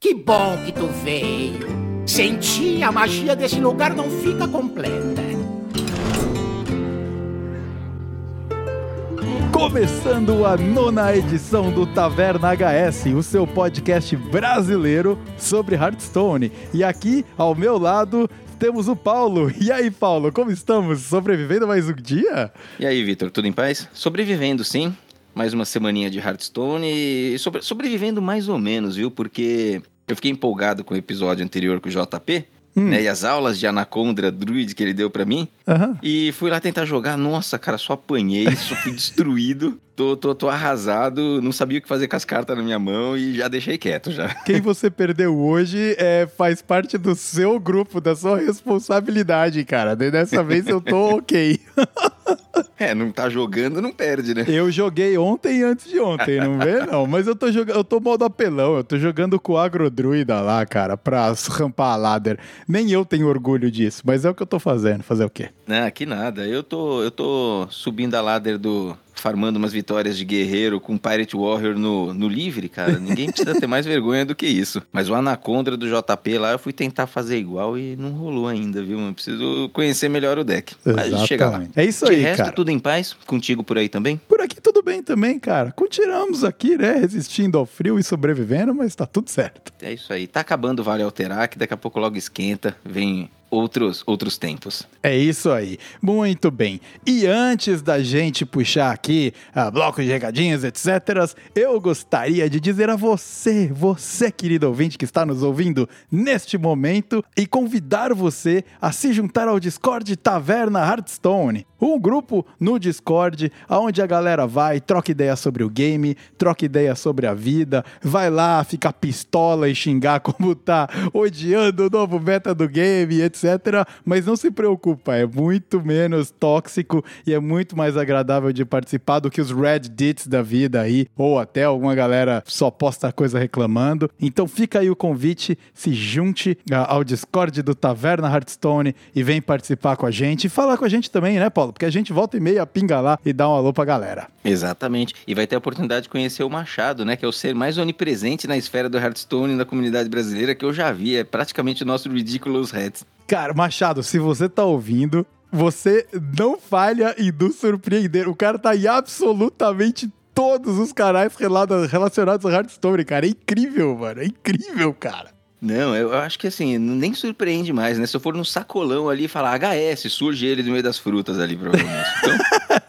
Que bom que tu veio. Sem ti, a magia desse lugar não fica completa. Começando a nona edição do Taverna HS, o seu podcast brasileiro sobre Hearthstone. E aqui, ao meu lado, temos o Paulo. E aí, Paulo, como estamos? Sobrevivendo mais um dia? E aí, Vitor, tudo em paz? Sobrevivendo, sim. Mais uma semaninha de Hearthstone e sobre- sobrevivendo mais ou menos, viu? Porque eu fiquei empolgado com o episódio anterior com o JP, né? E as aulas de Anacondra Druid que ele deu pra mim. Aham. E fui lá tentar jogar. Nossa, cara, só apanhei, só fui destruído. Tô, tô, tô arrasado, não sabia o que fazer com as cartas na minha mão e já deixei quieto já. Quem você perdeu hoje é, faz parte do seu grupo, da sua responsabilidade, cara. Dessa vez eu tô ok. É, não tá jogando, não perde, né? Eu joguei ontem e antes de ontem, não vê? Não, mas eu tô jogando, eu tô modo apelão, eu tô jogando com o agrodruida lá, cara, pra rampar a ladder. Nem eu tenho orgulho disso, mas é o que eu tô fazendo. Fazer o quê? Não, que nada. Eu tô, eu tô subindo a ladder do. Farmando umas vitórias de guerreiro com Pirate Warrior no, no livre, cara. Ninguém precisa ter mais vergonha do que isso. Mas o Anaconda do JP lá, eu fui tentar fazer igual e não rolou ainda, viu? Eu preciso conhecer melhor o deck. Mas a gente chega lá. Exatamente. É isso De aí, resto, cara. tudo em paz? Contigo por aí também? Por aqui tudo bem também, cara. Continuamos aqui, né? Resistindo ao frio e sobrevivendo, mas tá tudo certo. É isso aí. Tá acabando o Vale Alterar, que daqui a pouco logo esquenta. Vem outros, outros tempos. É isso aí. Muito bem. E antes da gente puxar aqui a bloco de recadinhos, etc., eu gostaria de dizer a você, você, querido ouvinte que está nos ouvindo neste momento, e convidar você a se juntar ao Discord Taverna Hearthstone. Um grupo no Discord onde a galera vai, troca ideia sobre o game, troca ideia sobre a vida, vai lá ficar pistola e xingar como tá odiando o novo meta do game, etc. Mas não se preocupa, é muito menos tóxico e é muito mais agradável de participar do que os Reddits da vida aí, ou até alguma galera só posta coisa reclamando. Então fica aí o convite, se junte ah, ao Discord do Taverna Hearthstone e vem participar com a gente. E falar com a gente também, né, Paulo? Porque a gente volta e meia, pinga lá e dá um alô pra galera. Exatamente. E vai ter a oportunidade de conhecer o Machado, né? Que é o ser mais onipresente na esfera do Hearthstone e na comunidade brasileira que eu já vi. É praticamente o nosso Ridiculous Hats. Cara, Machado, se você tá ouvindo, você não falha em nos surpreender. O cara tá em absolutamente todos os canais relacionados ao Hearthstone, cara. É incrível, mano. É incrível, cara. Não, eu acho que assim, nem surpreende mais, né? Se eu for no sacolão ali e falar HS, surge ele no meio das frutas ali, provavelmente. Então,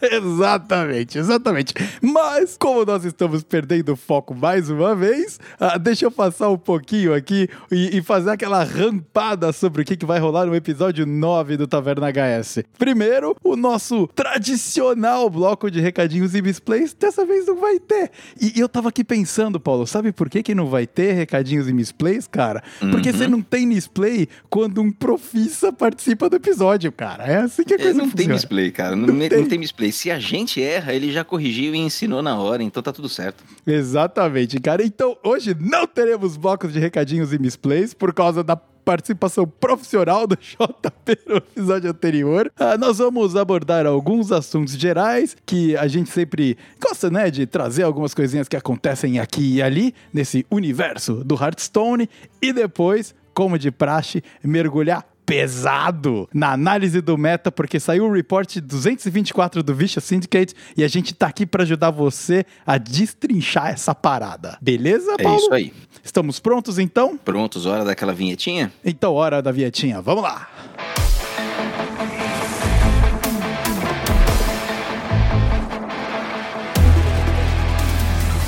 exatamente, exatamente. Mas, como nós estamos perdendo foco mais uma vez, ah, deixa eu passar um pouquinho aqui e, e fazer aquela rampada sobre o que, que vai rolar no episódio 9 do Taverna HS. Primeiro, o nosso tradicional bloco de recadinhos e misplays, dessa vez não vai ter. E, e eu tava aqui pensando, Paulo, sabe por que, que não vai ter recadinhos e misplays, cara? Porque você não tem misplay quando um profissa participa do episódio, cara. É assim que a é, coisa não tem funciona. misplay, cara. Não, Não não tem. tem. misplay. Se a gente erra, ele já corrigiu e ensinou na hora, então tá tudo certo. Exatamente, cara. Então, hoje não teremos blocos de recadinhos e misplays por causa da participação profissional do JP no episódio anterior. Ah, nós vamos abordar alguns assuntos gerais que a gente sempre gosta, né, de trazer algumas coisinhas que acontecem aqui e ali nesse universo do Hearthstone e depois, como de praxe, mergulhar pesado na análise do meta, porque saiu o report 224 do Vicious Syndicate e a gente tá aqui pra ajudar você a destrinchar essa parada. Beleza, É Paulo? isso aí. Estamos prontos então? Prontos, hora daquela vinhetinha? Então, hora da vietinha. Vamos lá.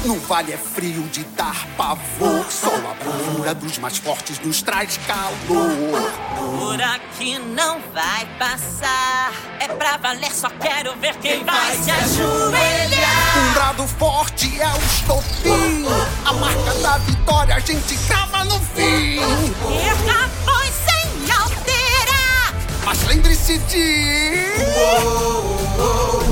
No vale é frio de dar pavor. Só a bravura dos mais fortes nos traz calor. Por aqui não vai passar. É pra valer, só quero ver quem vai se ajoelhar. Um brado forte é o estopim. A marca da vitória a gente crava no fim. Erra, pois sem alterar. Mas lembre-se de. não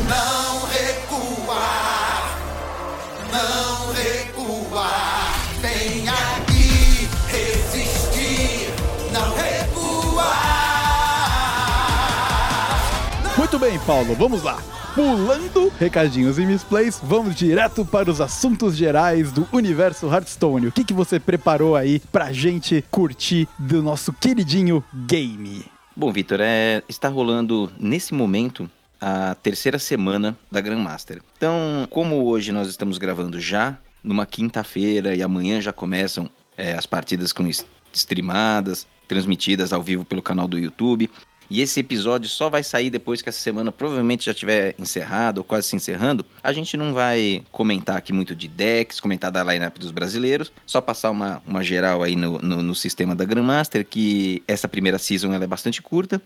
Muito bem, Paulo, vamos lá. pulando recadinhos e misplays, vamos direto para os assuntos gerais do universo Hearthstone. O que, que você preparou aí pra gente curtir do nosso queridinho game? Bom, Vitor, é, está rolando nesse momento a terceira semana da Grandmaster. Então, como hoje nós estamos gravando já numa quinta-feira e amanhã já começam é, as partidas com streamadas, transmitidas ao vivo pelo canal do YouTube. E esse episódio só vai sair depois que essa semana provavelmente já tiver encerrado ou quase se encerrando. A gente não vai comentar aqui muito de decks, comentar da lineup dos brasileiros, só passar uma, uma geral aí no, no, no sistema da Grandmaster, que essa primeira season ela é bastante curta.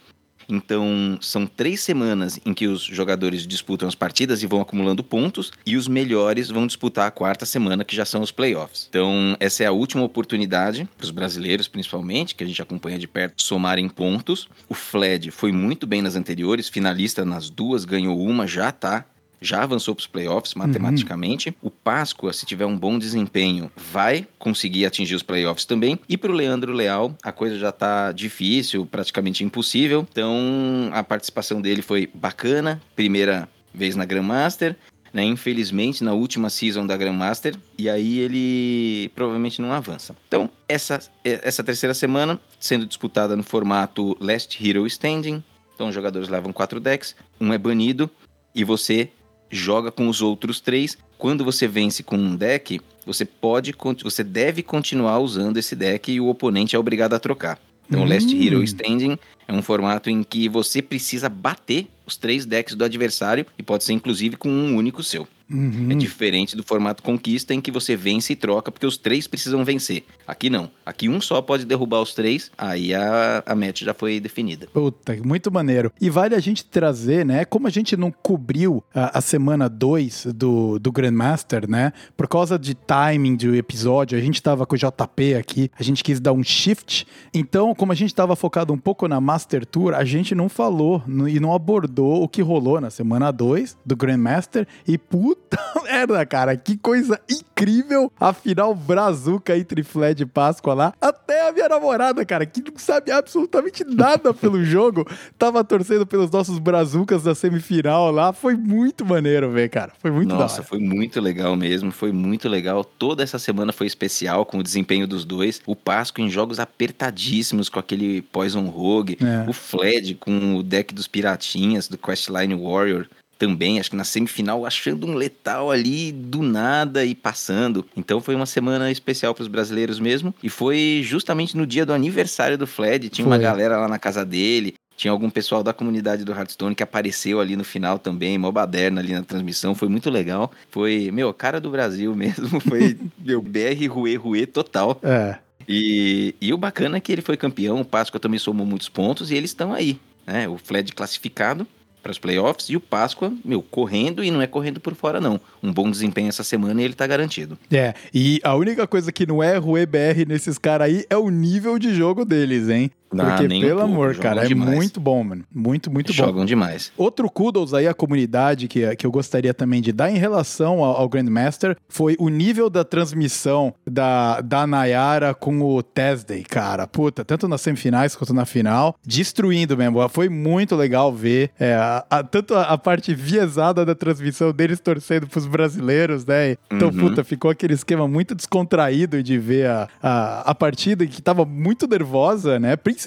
Então, são três semanas em que os jogadores disputam as partidas e vão acumulando pontos, e os melhores vão disputar a quarta semana, que já são os playoffs. Então, essa é a última oportunidade para os brasileiros, principalmente, que a gente acompanha de perto, somarem pontos. O Fled foi muito bem nas anteriores, finalista nas duas, ganhou uma, já tá já avançou para os playoffs matematicamente. O Páscoa, se tiver um bom desempenho, vai conseguir atingir os playoffs também. E para o Leandro Leal, a coisa já está difícil, praticamente impossível. Então a participação dele foi bacana, primeira vez na Grandmaster. Né, infelizmente, na última season da Grandmaster, e aí ele provavelmente não avança. Então, essa, essa terceira semana sendo disputada no formato Last Hero Standing. Então, os jogadores levam quatro decks, um é banido, e você joga com os outros três. Quando você vence com um deck, você pode, você deve continuar usando esse deck e o oponente é obrigado a trocar. Então, Hum. Last Hero Standing é um formato em que você precisa bater os três decks do adversário e pode ser inclusive com um único seu. Uhum. É diferente do formato Conquista em que você vence e troca porque os três precisam vencer. Aqui não. Aqui um só pode derrubar os três, aí a, a match já foi definida. Puta, muito maneiro. E vale a gente trazer, né? Como a gente não cobriu a, a semana 2 do, do Grandmaster, né? Por causa de timing do episódio, a gente tava com o JP aqui, a gente quis dar um shift. Então, como a gente tava focado um pouco na Master Tour, a gente não falou e não abordou o que rolou na semana 2 do Grandmaster. E puta merda, cara, que coisa incrível a final brazuca entre Fled e Páscoa lá. Até a minha namorada, cara, que não sabe absolutamente nada pelo jogo, tava torcendo pelos nossos brazucas da semifinal lá. Foi muito maneiro ver, cara. Foi muito Nossa, da hora. foi muito legal mesmo, foi muito legal. Toda essa semana foi especial com o desempenho dos dois. O Pasco em jogos apertadíssimos com aquele Poison Rogue, É. o Fled com o deck dos Piratinhas, do Questline Warrior. Também, acho que na semifinal, achando um letal ali do nada e passando. Então foi uma semana especial para os brasileiros mesmo. E foi justamente no dia do aniversário do Fled. Tinha uma Foi. galera lá na casa dele. Tinha algum pessoal da comunidade do Hearthstone que apareceu ali no final também, mó baderna ali na transmissão, foi muito legal. Foi, meu, cara do Brasil mesmo, foi, meu, BR Rue Rue total. É. E, e o bacana é que ele foi campeão, o Páscoa também somou muitos pontos e eles estão aí, né? O Fled classificado para os playoffs e o Páscoa, meu, correndo e não é correndo por fora não. Um bom desempenho essa semana e ele tá garantido. É, e a única coisa que não é Rue BR nesses caras aí é o nível de jogo deles, hein? Porque, um pelo pouco, amor, cara, é demais. muito bom, mano. Muito, muito bom. Jogam demais. Outro kudos aí à comunidade que, que eu gostaria também de dar em relação ao, ao Grandmaster foi o nível da transmissão da, da Nayara com o Tesday, cara. Puta, tanto nas semifinais quanto na final, destruindo mesmo. Foi muito legal ver é, a- a- tanto a, a parte viesada da transmissão deles torcendo pros brasileiros, né? Então, Uhum. puta, ficou aquele esquema muito descontraído de ver a, a, a partida que tava muito nervosa, né? Principalmente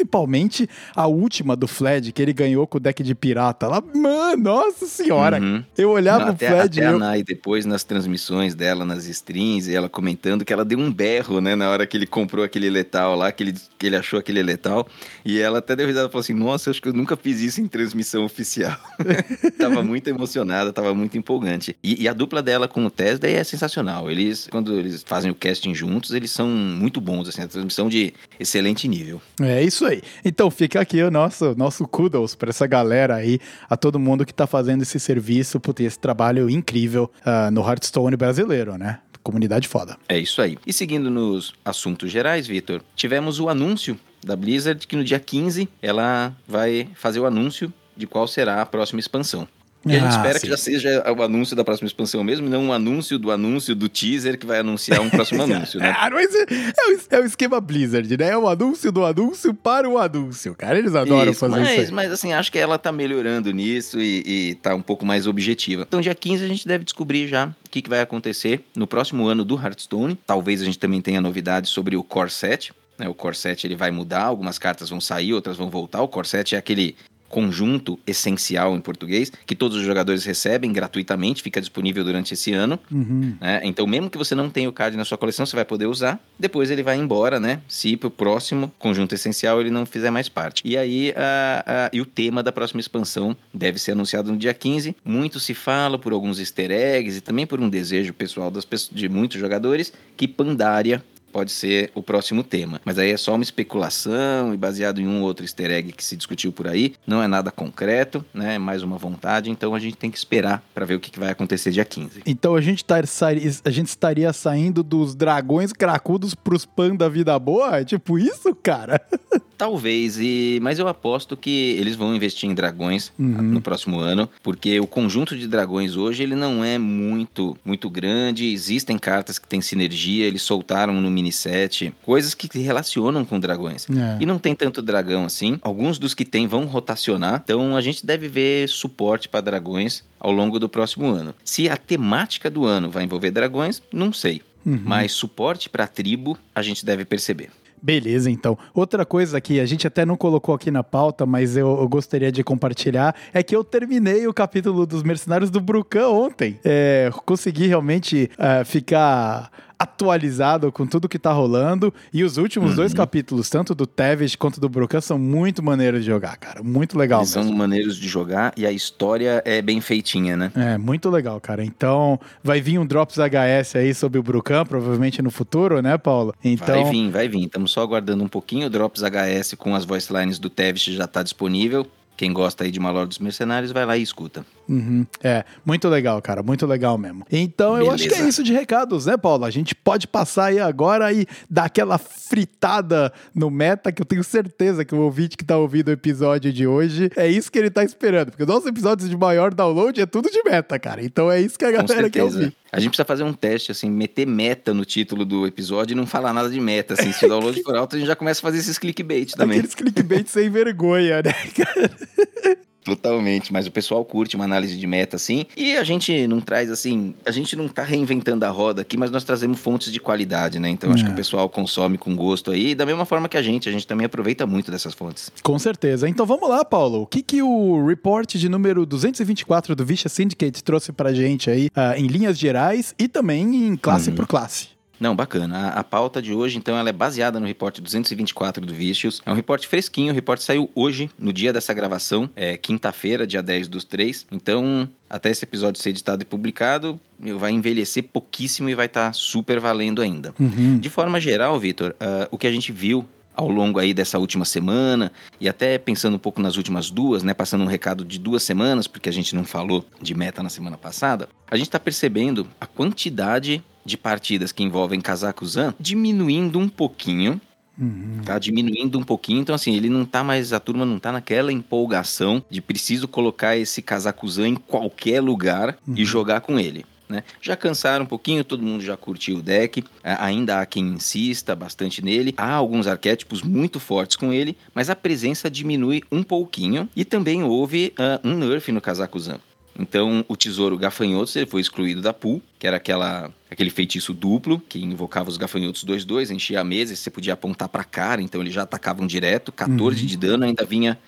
a última do Fled, que ele ganhou com o deck de pirata lá. Mano, nossa senhora! Uhum. Eu olhava Não, o até, Fled e até a eu... Nai, depois nas transmissões dela, nas streams, e ela comentando que ela deu um berro, né, na hora que ele comprou aquele letal lá, que ele, que ele achou aquele letal, e ela até deu risada e falou assim, nossa, acho que eu nunca fiz isso em transmissão oficial. tava muito emocionada, tava muito empolgante. E, e a dupla dela com o Tesla é sensacional. Eles, quando eles fazem o casting juntos, eles são muito bons, assim, a transmissão de excelente nível. É isso aí. Então fica aqui o nosso, nosso kudos pra essa galera aí, a todo mundo que tá fazendo esse serviço, por ter esse trabalho incrível ah, no Hearthstone brasileiro, né? Comunidade foda. É isso aí. E seguindo nos assuntos gerais, Vitor, tivemos o anúncio da Blizzard que no dia 15 ela vai fazer o anúncio de qual será a próxima expansão. E a gente Ah, espera sim. que já seja o anúncio da próxima expansão mesmo, não um anúncio do anúncio do teaser que vai anunciar um próximo anúncio, né? Ah, mas é, é, o, é o esquema Blizzard, né? É o anúncio do anúncio para o anúncio, cara. Eles adoram Isso, fazer mas, isso aí. mas assim, acho que ela tá melhorando nisso e, e tá um pouco mais objetiva. Então, dia 15 a gente deve descobrir já o que, que vai acontecer no próximo ano do Hearthstone. Talvez a gente também tenha novidades sobre o Core 7. Né? O Core 7 ele vai mudar, algumas cartas vão sair, outras vão voltar. O Core 7 é aquele conjunto essencial em português que todos os jogadores recebem gratuitamente, fica disponível durante esse ano. Uhum. né? Então, mesmo que você não tenha o card na sua coleção, você vai poder usar. Depois ele vai embora, né? Se pro próximo conjunto essencial ele não fizer mais parte. E aí, a- a- e o tema da próxima expansão deve ser anunciado no dia 15. Muito se fala por alguns easter eggs e também por um desejo pessoal das de muitos jogadores que Pandaria pode ser o próximo tema. Mas aí é só uma especulação e baseado em um ou outro easter egg que se discutiu por aí. Não é nada concreto, né? É mais uma vontade. Então a gente tem que esperar para ver o que vai acontecer dia 15. Então a gente, tá, a gente estaria saindo dos dragões cracudos pros pan da vida boa? É tipo isso, cara? Talvez, e mas eu aposto que eles vão investir em dragões Uhum. no próximo ano, porque o conjunto de dragões hoje ele não é muito muito grande. Existem cartas que têm sinergia, eles soltaram no mini set coisas que se relacionam com dragões. É. E não tem tanto dragão assim. Alguns dos que tem vão rotacionar. Então a gente deve ver suporte para dragões ao longo do próximo ano. Se a temática do ano vai envolver dragões, não sei. Uhum. Mas suporte para tribo a gente deve perceber. Beleza, então. Outra coisa que a gente até não colocou aqui na pauta, mas eu, eu gostaria de compartilhar, é que eu terminei o capítulo dos Mercenários do Brucan ontem. É, consegui realmente é, ficar atualizado com tudo que tá rolando. E os últimos dois capítulos, tanto do Tevis quanto do Brucan, são muito maneiros de jogar, cara. Muito legal Eles mesmo. são maneiros de jogar e a história é bem feitinha, né? É, muito legal, cara. Então, vai vir um Drops HS aí sobre o Brucan, provavelmente no futuro, né, Paulo? Então, Vai vir, vai vir. Estamos só aguardando um pouquinho. O Drops HS com as voice lines do Tevis já está disponível. Quem gosta aí de Malor dos Mercenários, vai lá e escuta. Uhum. É, muito legal, cara, muito legal mesmo. Então eu acho que é Beleza. isso de recados, né, Paulo? A gente pode passar aí agora e dar aquela fritada no meta, que eu tenho certeza que o ouvinte que tá ouvindo o episódio de hoje é isso que ele tá esperando, porque os nossos episódios de maior download é tudo de meta, cara. Então é isso que a galera quer ouvir. A gente precisa fazer um teste, assim, meter meta no título do episódio e não falar nada de meta. Assim, se o download for alto, a gente já começa a fazer esses clickbait também. Aqueles clickbait sem vergonha, né, cara? Totalmente, mas o pessoal curte uma análise de meta assim. E a gente não traz assim, a gente não tá reinventando a roda aqui, mas nós trazemos fontes de qualidade, né? Então acho É. que o pessoal consome com gosto aí, da mesma forma que a gente, a gente também aproveita muito dessas fontes. Com certeza. Então vamos lá, Paulo. O que, que o report de número 224 do Visha Syndicate trouxe pra gente aí, ah, em linhas gerais e também em classe Uhum. por classe? Não, bacana. A, a pauta de hoje, então, ela é baseada no reporte 224 do Vicious. É um reporte fresquinho, o reporte saiu hoje, no dia dessa gravação, é quinta-feira, dia 10 dos 3. Então, até esse episódio ser editado e publicado, vai envelhecer pouquíssimo e vai estar super valendo ainda. Uhum. De forma geral, Vitor, ah, o que a gente viu ao longo aí dessa última semana e até pensando um pouco nas últimas duas, né, passando um recado de duas semanas, porque a gente não falou de meta na semana passada, a gente está percebendo a quantidade de partidas que envolvem Kazakhstan diminuindo um pouquinho, Uhum. tá diminuindo um pouquinho, então assim, ele não tá mais, a turma não tá naquela empolgação de preciso colocar esse Kazakhstan em qualquer lugar e jogar com ele. Né? Já cansaram um pouquinho, todo mundo já curtiu o deck, ainda há quem insista bastante nele, há alguns arquétipos muito fortes com ele, mas a presença diminui um pouquinho e também houve ah, um nerf no Kazakhstan. Então, o tesouro gafanhotos ele foi excluído da pool, que era aquela, aquele feitiço duplo, que invocava os gafanhotos 2-2, enchia a mesa e você podia apontar pra cara, então eles já atacavam direto, 14 de dano, ainda vinha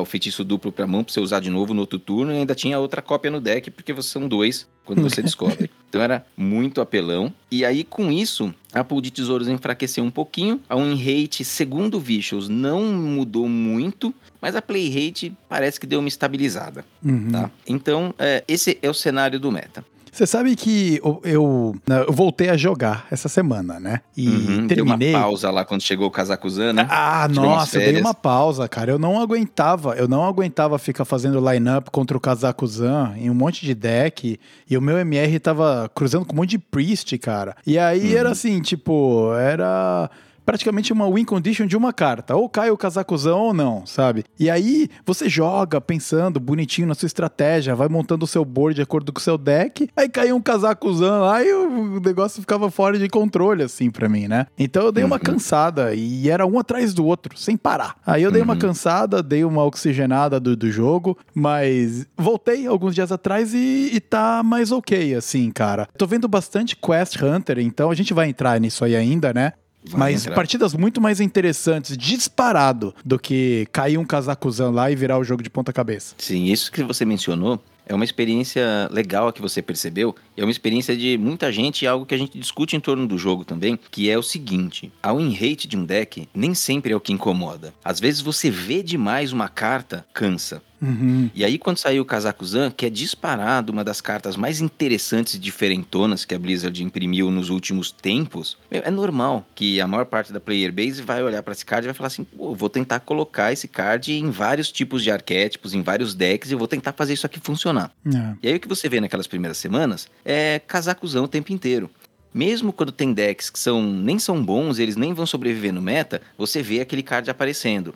o feitiço duplo pra mão pra você usar de novo no outro turno, e ainda tinha outra cópia no deck, porque você são dois quando você descobre. Então era muito apelão. E aí, com isso, a pool de tesouros enfraqueceu um pouquinho. A win rate, segundo o Vicious, não mudou muito, mas a play rate parece que deu uma estabilizada, Uhum. tá? Então, é, esse é o cenário do meta. Você sabe que eu, eu, né, eu voltei a jogar essa semana, né? E Uhum, Deu terminei. uma pausa lá quando chegou o Kazakhstan, né? Ah, Tirou nossa, eu dei uma pausa, cara. Eu não aguentava, eu não aguentava ficar fazendo line-up contra o Kazakhstan em um monte de deck. E o meu MR tava cruzando com um monte de Priest, cara. E aí Uhum. era assim, tipo, era praticamente uma win condition de uma carta. Ou cai o casacuzão ou não, sabe? E aí você joga pensando bonitinho na sua estratégia, vai montando o seu board de acordo com o seu deck, aí caiu um casacuzão lá e o negócio ficava fora de controle, assim, pra mim, né? Então eu dei uma cansada e era um atrás do outro, sem parar. Aí eu dei uma cansada, dei uma oxigenada do, do jogo, mas voltei alguns dias atrás e, e tá mais ok, assim, cara. Tô vendo bastante Quest Hunter, então a gente vai entrar nisso aí ainda, né? Vai Mas entrar. partidas muito mais interessantes, disparado, do que cair um casacuzão lá e virar o jogo de ponta cabeça. Sim, isso que você mencionou é uma experiência legal que você percebeu. É uma experiência de muita gente e algo que a gente discute em torno do jogo também, que é o seguinte: a win rate de um deck nem sempre é o que incomoda. Às vezes você vê demais uma carta, cansa. Uhum. E aí, quando saiu o Kazakuzan, que é disparado uma das cartas mais interessantes e diferentonas que a Blizzard imprimiu nos últimos tempos, é normal que a maior parte da player base vai olhar para esse card e vai falar assim: pô, vou tentar colocar esse card em vários tipos de arquétipos, em vários decks, e vou tentar fazer isso aqui funcionar. É. E aí, o que você vê naquelas primeiras semanas é Kazakuzan o tempo inteiro. Mesmo quando tem decks que são, nem são bons, eles nem vão sobreviver no meta, você vê aquele card aparecendo.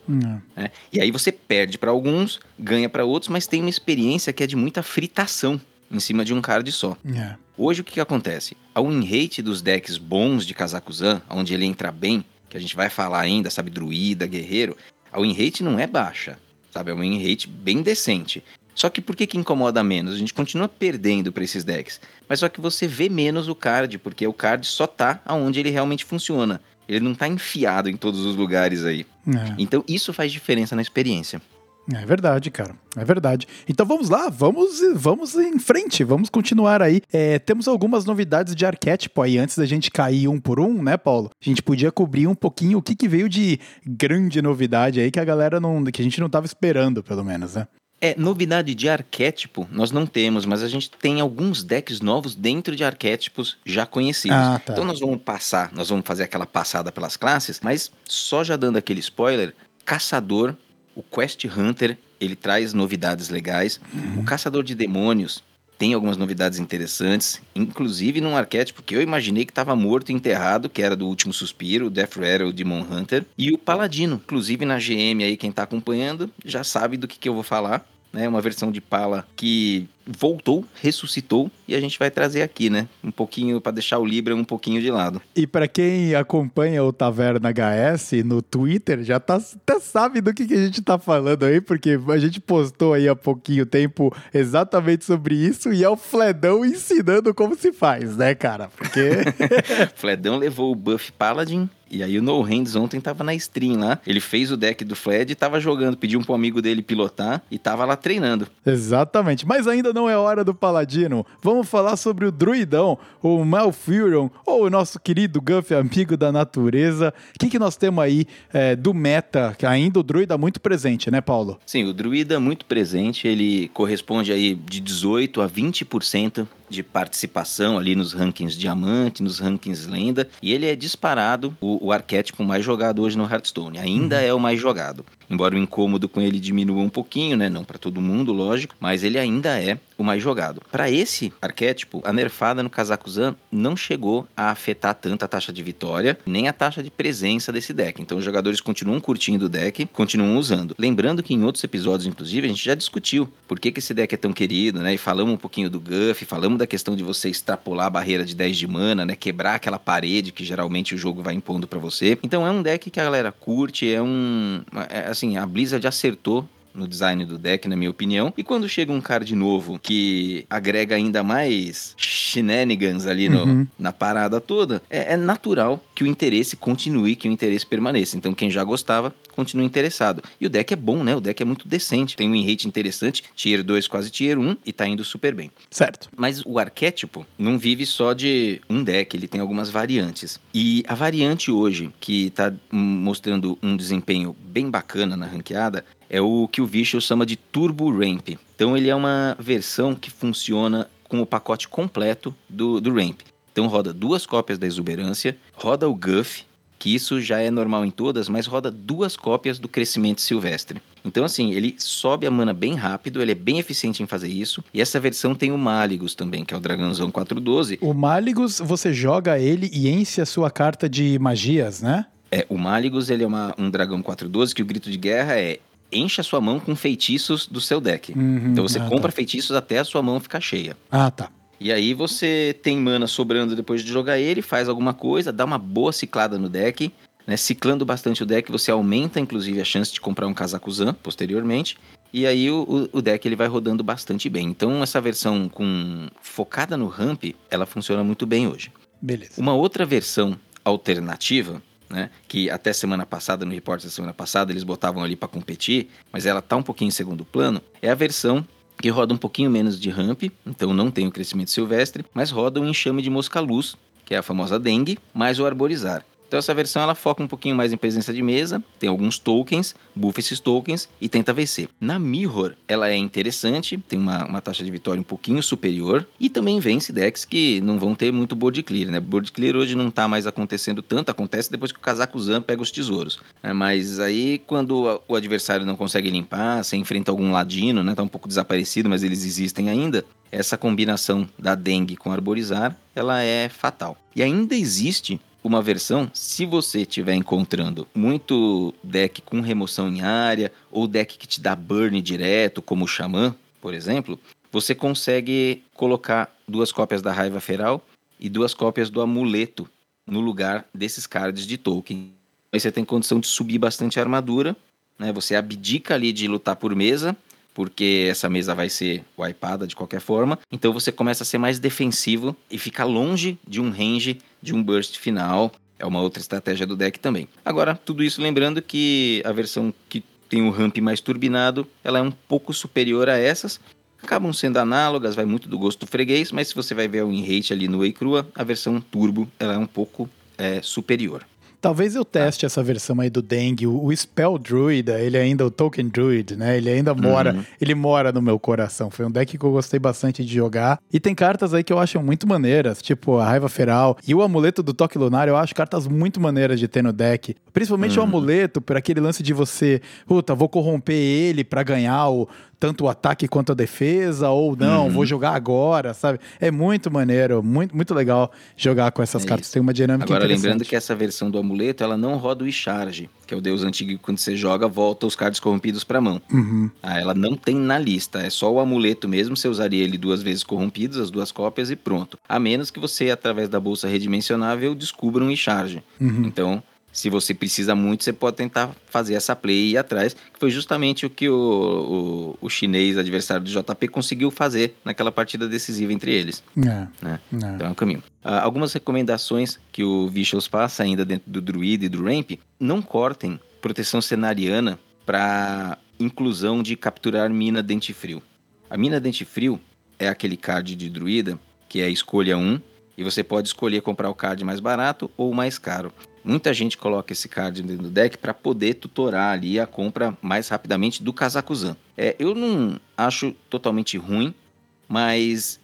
Né? E aí você perde para alguns, ganha para outros, mas tem uma experiência que é de muita fritação em cima de um card só. É. Hoje o que, que acontece? A win rate dos decks bons de Kazakuzan, onde ele entra bem, que a gente vai falar ainda, sabe, druida, guerreiro, a win rate não é baixa, sabe? É uma win rate bem decente. Só que por que, que incomoda menos? A gente continua perdendo para esses decks. Mas só que você vê menos o card, porque o card só tá aonde ele realmente funciona. Ele não tá enfiado em todos os lugares aí. É. Então isso faz diferença na experiência. É verdade, cara. É verdade. Então vamos lá, vamos, vamos em frente, vamos continuar aí. É, temos algumas novidades de arquétipo aí, antes da gente cair um por um, né, Paulo? A gente podia cobrir um pouquinho o que, que veio de grande novidade aí que a galera não. que a gente não tava esperando, pelo menos, né? É, novidade de arquétipo nós não temos, mas a gente tem alguns decks novos dentro de arquétipos já conhecidos. Ah, tá. Então nós vamos passar, nós vamos fazer aquela passada pelas classes, mas só já dando aquele spoiler, Caçador, o Quest Hunter, ele traz novidades legais. Uhum. O Caçador de Demônios tem algumas novidades interessantes, inclusive num arquétipo que eu imaginei que estava morto e enterrado, que era do Último Suspiro, o Death Rattle Demon Hunter, e o Paladino, inclusive na GM aí quem tá acompanhando já sabe do que, que eu vou falar, né? Uma versão de Pala que voltou, ressuscitou e a gente vai trazer aqui, né? Um pouquinho para deixar o Libra um pouquinho de lado. E pra quem acompanha o Taverna HS no Twitter, já tá, até sabe do que, que a gente tá falando aí, porque a gente postou aí há pouquinho tempo exatamente sobre isso e é o Fledão ensinando como se faz, né, cara? Porque. Fledão levou o buff Paladin. E aí o No Hands ontem tava na stream lá. Ele fez o deck do Fled e tava jogando. Pediu pro amigo dele pilotar e tava lá treinando. Exatamente. Mas ainda não é hora do Paladino. Vamos falar sobre o Druidão, o Malfurion, ou o nosso querido Guff, amigo da natureza. O que, que nós temos aí é, do meta? Que ainda o Druida muito presente, né, Paulo? Sim, o druida muito presente, ele corresponde aí de 18 a 20% de participação ali nos rankings diamante, nos rankings lenda, e ele é disparado o, o arquétipo mais jogado hoje no Hearthstone. Ainda é o mais jogado. Embora o incômodo com ele diminua um pouquinho, né? Não para todo mundo, lógico, mas ele ainda é o mais jogado. Para esse arquétipo, a nerfada no Kazakuzan não chegou a afetar tanto a taxa de vitória, nem a taxa de presença desse deck. Então os jogadores continuam curtindo o deck, continuam usando. Lembrando que em outros episódios, inclusive, a gente já discutiu por que, que esse deck é tão querido, né? E falamos um pouquinho do Guff, falamos da questão de você extrapolar a barreira de 10 de mana, né? Quebrar aquela parede que geralmente o jogo vai impondo para você. Então é um deck que a galera curte, é um. é, assim, a Blizzard acertou no design do deck, na minha opinião. E quando chega um card novo que agrega ainda mais shenanigans ali no- Uhum. na parada toda, é, é natural que o interesse continue, que o interesse permaneça. Então quem já gostava, continua interessado. E o deck é bom, né? O deck é muito decente. Tem um win rate interessante, tier 2 quase tier 1 e tá indo super bem. Certo. Mas o arquétipo não vive só de um deck, ele tem algumas variantes. E a variante hoje, que está mostrando um desempenho bem bacana na ranqueada, é o que o Vicious chama de Turbo Ramp. Então ele é uma versão que funciona com o pacote completo do, do Ramp. Então roda duas cópias da Exuberância, roda o Guff, que isso já é normal em todas, mas roda duas cópias do Crescimento Silvestre. Então, assim, ele sobe a mana bem rápido, ele é bem eficiente em fazer isso. E essa versão tem o Maligus também, que é o Dragãozão 412. O Maligus, você joga ele e enche a sua carta de magias, né? É, o Malygos, ele é uma- um dragão 412 que o grito de guerra é encha sua mão com feitiços do seu deck. Uhum, Então você ah, compra tá. feitiços até a sua mão ficar cheia. Ah, tá. E aí você tem mana sobrando depois de jogar ele, faz alguma coisa, dá uma boa ciclada no deck, né? Ciclando bastante o deck, você aumenta inclusive a chance de comprar um Kazakuzan posteriormente. E aí o, o- deck ele vai rodando bastante bem. Então essa versão com focada no ramp, ela funciona muito bem hoje. Beleza. Uma outra versão alternativa, né, que até semana passada, no repórter da semana passada, eles botavam ali para competir, mas ela tá um pouquinho em segundo plano, é a versão que roda um pouquinho menos de ramp, então não tem o crescimento silvestre, mas roda um enxame de mosca-luz, que é a famosa dengue, mais o arborizar. Então essa versão ela foca um pouquinho mais em presença de mesa, tem alguns tokens, buffa esses tokens e tenta vencer. Na Mirror, ela é interessante, tem uma, uma taxa de vitória um pouquinho superior e também vence decks que não vão ter muito board clear, né? Board clear hoje não tá mais acontecendo tanto, acontece depois que o casaco Zan pega os tesouros. né? Mas aí quando o adversário não consegue limpar, você enfrenta algum ladino, né? Tá um pouco desaparecido, mas eles existem ainda. Essa combinação da dengue com arborizar, ela é fatal. E ainda existe uma versão, se você estiver encontrando muito deck com remoção em área, ou deck que te dá burn direto, como o Xamã, por exemplo, você consegue colocar duas cópias da Raiva Feral e duas cópias do Amuleto no lugar desses cards de token. Aí você tem condição de subir bastante a armadura, né? Você abdica ali de lutar por mesa, porque essa mesa vai ser wipada de qualquer forma. Então você começa a ser mais defensivo e fica longe de um range de um burst final. É uma outra estratégia do deck também. Agora, tudo isso lembrando que a versão que tem o ramp mais turbinado, ela é um pouco superior a essas. Acabam sendo análogas, vai muito do gosto do freguês, mas se você vai ver o in-rate ali no Whey Crua, a versão turbo ela é um pouco é, superior. Talvez eu teste essa versão aí do Dengue. O, o Spell Druida, ele ainda, o Token Druid, né? Ele ainda mora, Uhum. ele mora no meu coração. Foi um deck que eu gostei bastante de jogar. E tem cartas aí que eu acho muito maneiras, tipo a Raiva Feral e o Amuleto do Toque Lunar. Eu acho cartas muito maneiras de ter no deck. Principalmente o Amuleto, por aquele lance de você, puta, vou corromper ele pra ganhar o, tanto o ataque quanto a defesa, ou não, vou jogar agora, sabe? É muito maneiro, muito, muito legal jogar com essas É cartas. isso. Tem uma dinâmica Agora, lembrando que essa versão do amuleto, ela não roda o Icharge, que é o deus antigo que quando você joga, volta os cards corrompidos pra mão. Uhum. Ah, ela não tem na lista, é só o amuleto mesmo, você usaria ele duas vezes corrompidos, as duas cópias e pronto. A menos que você, através da bolsa redimensionável, descubra um Icharge. Uhum. Então, se você precisa muito, você pode tentar fazer essa play e ir atrás, que foi justamente o que o, o, o chinês adversário do JP conseguiu fazer naquela partida decisiva entre eles. É, Né? é. Então é um caminho. Ah, algumas recomendações que o Vicious passa ainda dentro do Druid e do Ramp, não cortem proteção cenariana para inclusão de capturar mina dente frio. A mina dente frio é aquele card de druida que é escolha um e você pode escolher comprar o card mais barato ou mais caro. Muita gente coloca esse card dentro do deck para poder tutorar ali a compra mais rapidamente do Kazakuzan. É, eu não acho totalmente ruim, mas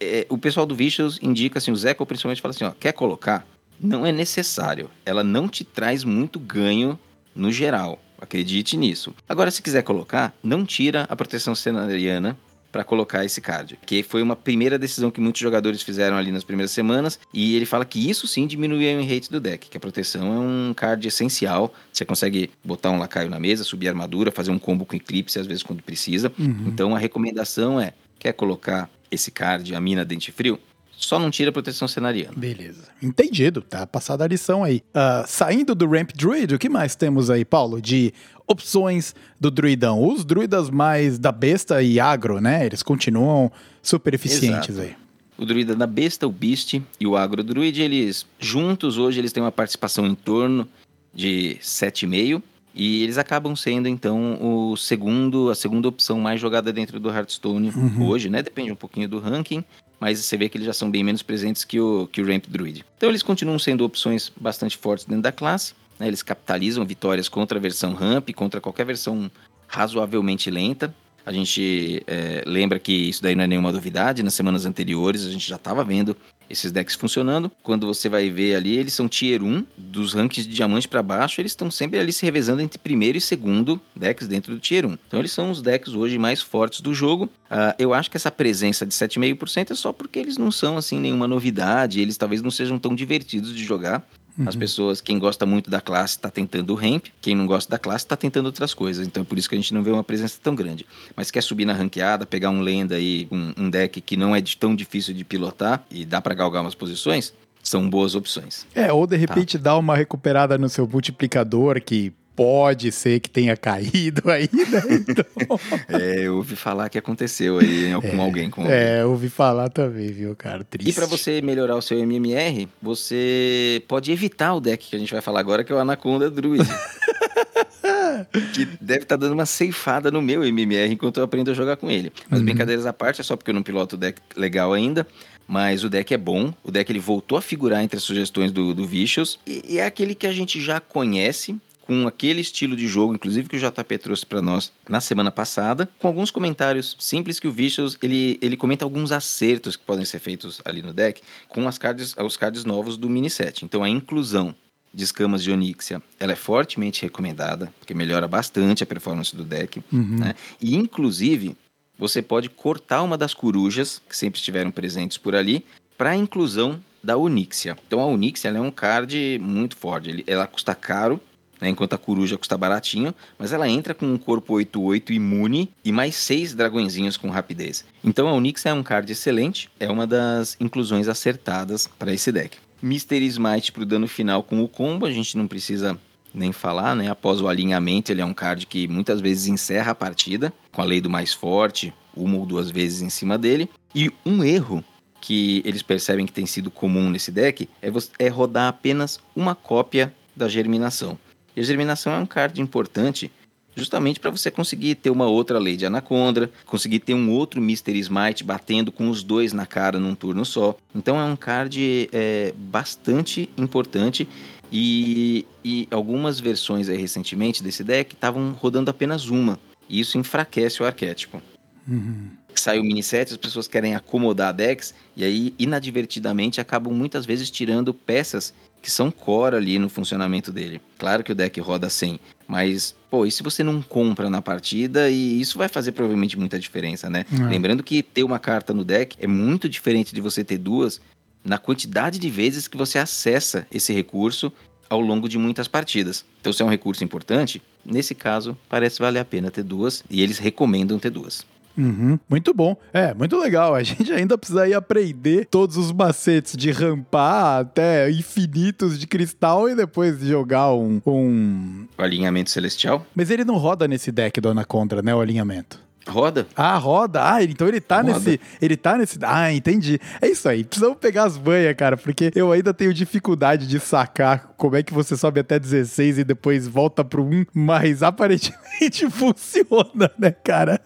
é, o pessoal do Vicious indica assim, o Zeco principalmente fala assim, ó, quer colocar? Não é necessário. Ela não te traz muito ganho no geral. Acredite nisso. Agora, se quiser colocar, não tira a proteção cenariana para colocar esse card. Que foi uma primeira decisão que muitos jogadores fizeram ali nas primeiras semanas. E ele fala que isso sim diminui o rate do deck. Que a proteção é um card essencial. Você consegue botar um lacaio na mesa, subir a armadura, fazer um combo com eclipse, às vezes quando precisa. Uhum. Então a recomendação é: quer colocar esse card, a mina dente frio? Só não tira a proteção cenariana. Beleza. Entendido, tá passada a lição aí. Ah, saindo do Ramp Druid, o que mais temos aí, Paulo, de opções do druidão? Os druidas mais da besta e agro, né? Eles continuam super eficientes Exato. aí. O druida da besta, o beast e o agro druid, eles juntos hoje eles têm uma participação em torno de 7,5 e eles acabam sendo então o segundo, a segunda opção mais jogada dentro do Hearthstone hoje, né? Depende um pouquinho do ranking, mas você vê que eles já são bem menos presentes que o, que o Ramp Druid. Então eles continuam sendo opções bastante fortes dentro da classe, né? Eles capitalizam vitórias contra a versão Ramp, contra qualquer versão razoavelmente lenta. A gente é, lembra que isso daí não é nenhuma novidade. Nas semanas anteriores a gente já estava vendo esses decks funcionando. Quando você vai ver ali, eles são tier 1 dos rankings de diamante para baixo. Eles estão sempre ali se revezando entre primeiro e segundo decks dentro do tier 1. Então eles são os decks hoje mais fortes do jogo. Ah, eu acho que essa presença de 7,5% é só porque eles não são assim nenhuma novidade. Eles talvez não sejam tão divertidos de jogar. As pessoas, quem gosta muito da classe tá tentando o ramp, quem não gosta da classe tá tentando outras coisas. Então é por isso que a gente não vê uma presença tão grande. Mas quer subir na ranqueada, pegar um lenda aí, um, um deck que não é de- tão difícil de pilotar e dá pra galgar umas posições, são boas opções. É, ou de repente dá uma recuperada no seu multiplicador que pode ser que tenha caído aí, né? Então, É, eu ouvi falar que aconteceu aí com alguém. Com alguém. é, ouvi falar também, viu, cara? Triste. E para você melhorar o seu MMR, você pode evitar o deck que a gente vai falar agora, que é o Anaconda Druid. que deve estar dando uma ceifada no meu MMR enquanto eu aprendo a jogar com ele. Mas brincadeiras à parte, é só porque eu não piloto o deck legal ainda. Mas o deck é bom, o deck ele voltou a figurar entre as sugestões do, do Vicious. E, e é aquele que a gente já conhece, com aquele estilo de jogo, inclusive que o JP trouxe para nós na semana passada, com alguns comentários simples que o Vicious ele, ele comenta alguns acertos que podem ser feitos ali no deck com as cards, os cards novos do mini set. Então a inclusão de escamas de Onyxia, ela é fortemente recomendada, porque melhora bastante a performance do deck, né? E inclusive você pode cortar uma das corujas que sempre estiveram presentes por ali para a inclusão da Onyxia. Então a Onyxia ela é um card muito forte, ela custa caro, né, enquanto a coruja custa baratinho, mas ela entra com um corpo 8-8 imune e mais seis dragõezinhos com rapidez. Então a Onyxia é um card excelente, é uma das inclusões acertadas para esse deck. Mystery Smite para o dano final com o combo, a gente não precisa nem falar, né? Após o alinhamento, ele é um card que muitas vezes encerra a partida, com a lei do mais forte, uma ou duas vezes em cima dele. E um erro que eles percebem que tem sido comum nesse deck é, é rodar apenas uma cópia da germinação. E a germinação é um card importante justamente para você conseguir ter uma outra lei de Anaconda, conseguir ter um outro Mystery Smite batendo com os dois na cara num turno só. Então é um card é, bastante importante e, e algumas versões aí recentemente desse deck estavam rodando apenas uma. E isso enfraquece o arquétipo. Sai o mini set, as pessoas querem acomodar decks e aí inadvertidamente acabam muitas vezes tirando peças que são core ali no funcionamento dele. Claro que o deck roda 100, mas pô, e se você não compra na partida e isso vai fazer provavelmente muita diferença, né? É. Lembrando que ter uma carta no deck é muito diferente de você ter duas na quantidade de vezes que você acessa esse recurso ao longo de muitas partidas. Então, se é um recurso importante, nesse caso, parece valer a pena ter duas e eles recomendam ter duas. Uhum, muito bom. É, muito legal. A gente ainda precisa ir aprender todos os macetes de rampar até infinitos de cristal e depois jogar um, um... O alinhamento celestial Mas ele não roda nesse deck do Anaconda, né? O alinhamento. roda. Ah, roda. Ah, então ele tá Roda. nesse. Ele tá nesse. Ah, entendi. É isso aí. Precisamos pegar as banhas, cara, porque eu ainda tenho dificuldade de sacar como é que você sobe até 16 e depois volta pro 1, mas aparentemente funciona, né, cara?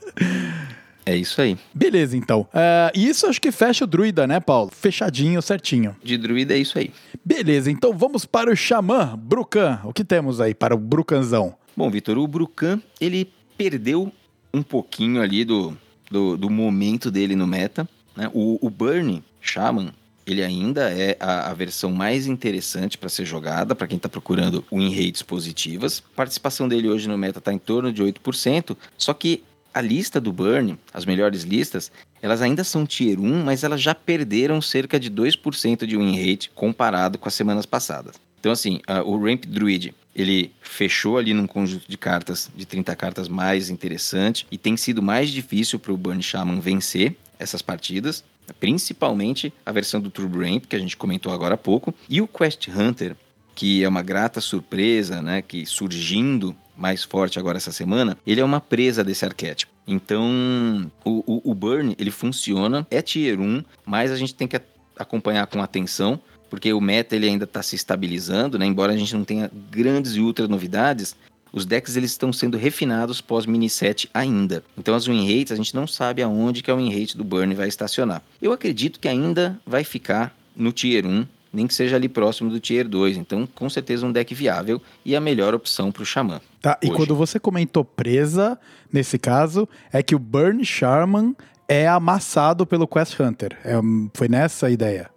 É isso aí. Beleza, então. E isso acho que fecha o druida, né, Paulo? Fechadinho, certinho. De druida é isso aí. Beleza, então vamos para o Xamã, Brucan. O que temos aí para o Brucanzão? Bom, Vitor, o Brucan, ele perdeu um pouquinho ali do, do, do momento dele no meta. Né? O, o Burn Shaman, ele ainda é a, a versão mais interessante para ser jogada, para quem está procurando win rates positivas. A participação dele hoje no meta está em torno de 8%, só que a lista do Burn, as melhores listas, elas ainda são tier 1, mas elas já perderam cerca de 2% de win rate comparado com as semanas passadas. Então, assim, ah, o Ramp Druid, ele fechou ali num conjunto de cartas, de 30 cartas mais interessante, e tem sido mais difícil para o Burn Shaman vencer essas partidas, principalmente a versão do Turbo Ramp, que a gente comentou agora há pouco, e o Quest Hunter, que é uma grata surpresa, né, que surgindo mais forte agora essa semana, ele é uma presa desse arquétipo. Então, o, o, o Burn, ele funciona, é tier 1, mas a gente tem que acompanhar com atenção, porque o meta ele ainda está se estabilizando, né? Embora a gente não tenha grandes e ultra novidades, os decks eles estão sendo refinados pós mini set ainda. Então as win rates a gente não sabe aonde que a win rate do Burn vai estacionar. Eu acredito que ainda vai ficar no tier 1, nem que seja ali próximo do tier 2. Então com certeza um deck viável e a melhor opção para o Xamã. Tá, e Hoje. quando você comentou presa, nesse caso, é que o Burn Sharman é amassado pelo Quest Hunter. É, foi nessa a ideia.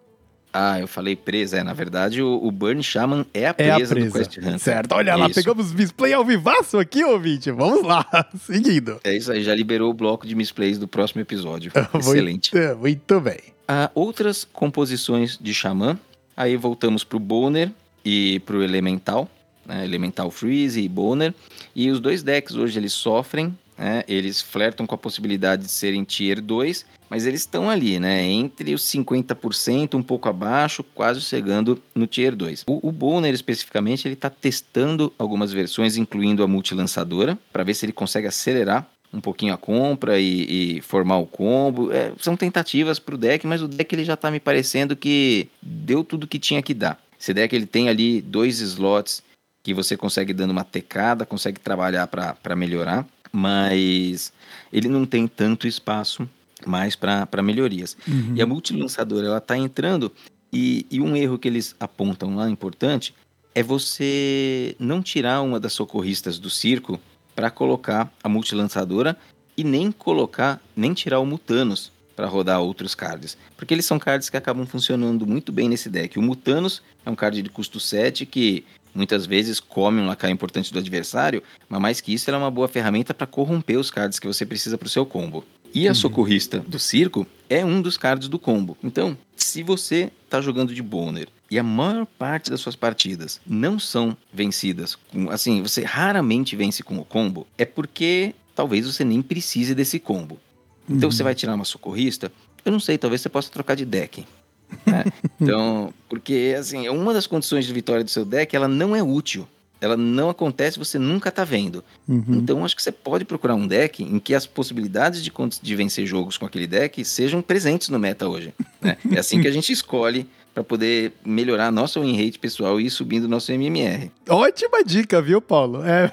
Ah, eu falei presa. É, na verdade, o, o Burn Shaman é a É presa, a presa. do Quest Hunter. Certo, olha lá, Isso. pegamos misplay ao vivaço aqui, ouvinte. Vamos lá, seguindo. É isso aí, já liberou o bloco de misplays do próximo episódio. Excelente. Muito, muito bem. Há outras composições de Xamã. Aí voltamos pro Boner. e pro Elemental, né? Elemental Freeze e Boner. E os dois decks hoje eles sofrem, né? Eles flertam com a possibilidade de serem Tier 2, mas eles estão ali, né? Entre os 50%, um pouco abaixo, quase chegando no Tier 2. O, o Boner, especificamente, ele está testando algumas versões, incluindo a multilançadora, para ver se ele consegue acelerar um pouquinho a compra e, e formar o combo. É, são tentativas para o deck, mas o deck ele já está me parecendo que deu tudo que tinha que dar. Esse deck ele tem ali dois slots que você consegue dando uma tecada, consegue trabalhar para melhorar, mas ele não tem tanto espaço mais para melhorias. Uhum. E a multilançadora ela está entrando e, e um erro que eles apontam lá importante é você não tirar uma das socorristas do circo para colocar a multilançadora e nem colocar, nem tirar o Mutanos para rodar outros cards. Porque eles são cards que acabam funcionando muito bem nesse deck. O Mutanos é um card de custo 7 que muitas vezes come um lacaio importante do adversário, mas mais que isso, ela é uma boa ferramenta para corromper os cards que você precisa para o seu combo. E a socorrista do circo é um dos cards do combo. Então, se você está jogando de Boner e a maior parte das suas partidas não são vencidas, com, assim, você raramente vence com o combo, é porque talvez você nem precise desse combo. Então você vai tirar uma socorrista, eu não sei, talvez você possa trocar de deck. né? Então, porque assim, uma das condições de vitória do seu deck, ela não é útil. Ela não acontece, você nunca tá vendo. Uhum. Então, acho que você pode procurar um deck em que as possibilidades de, de vencer jogos com aquele deck sejam presentes no meta hoje. né? É assim que a gente escolhe para poder melhorar a nossa win rate pessoal e ir subindo o nosso MMR. Ótima dica, viu, Paulo? É.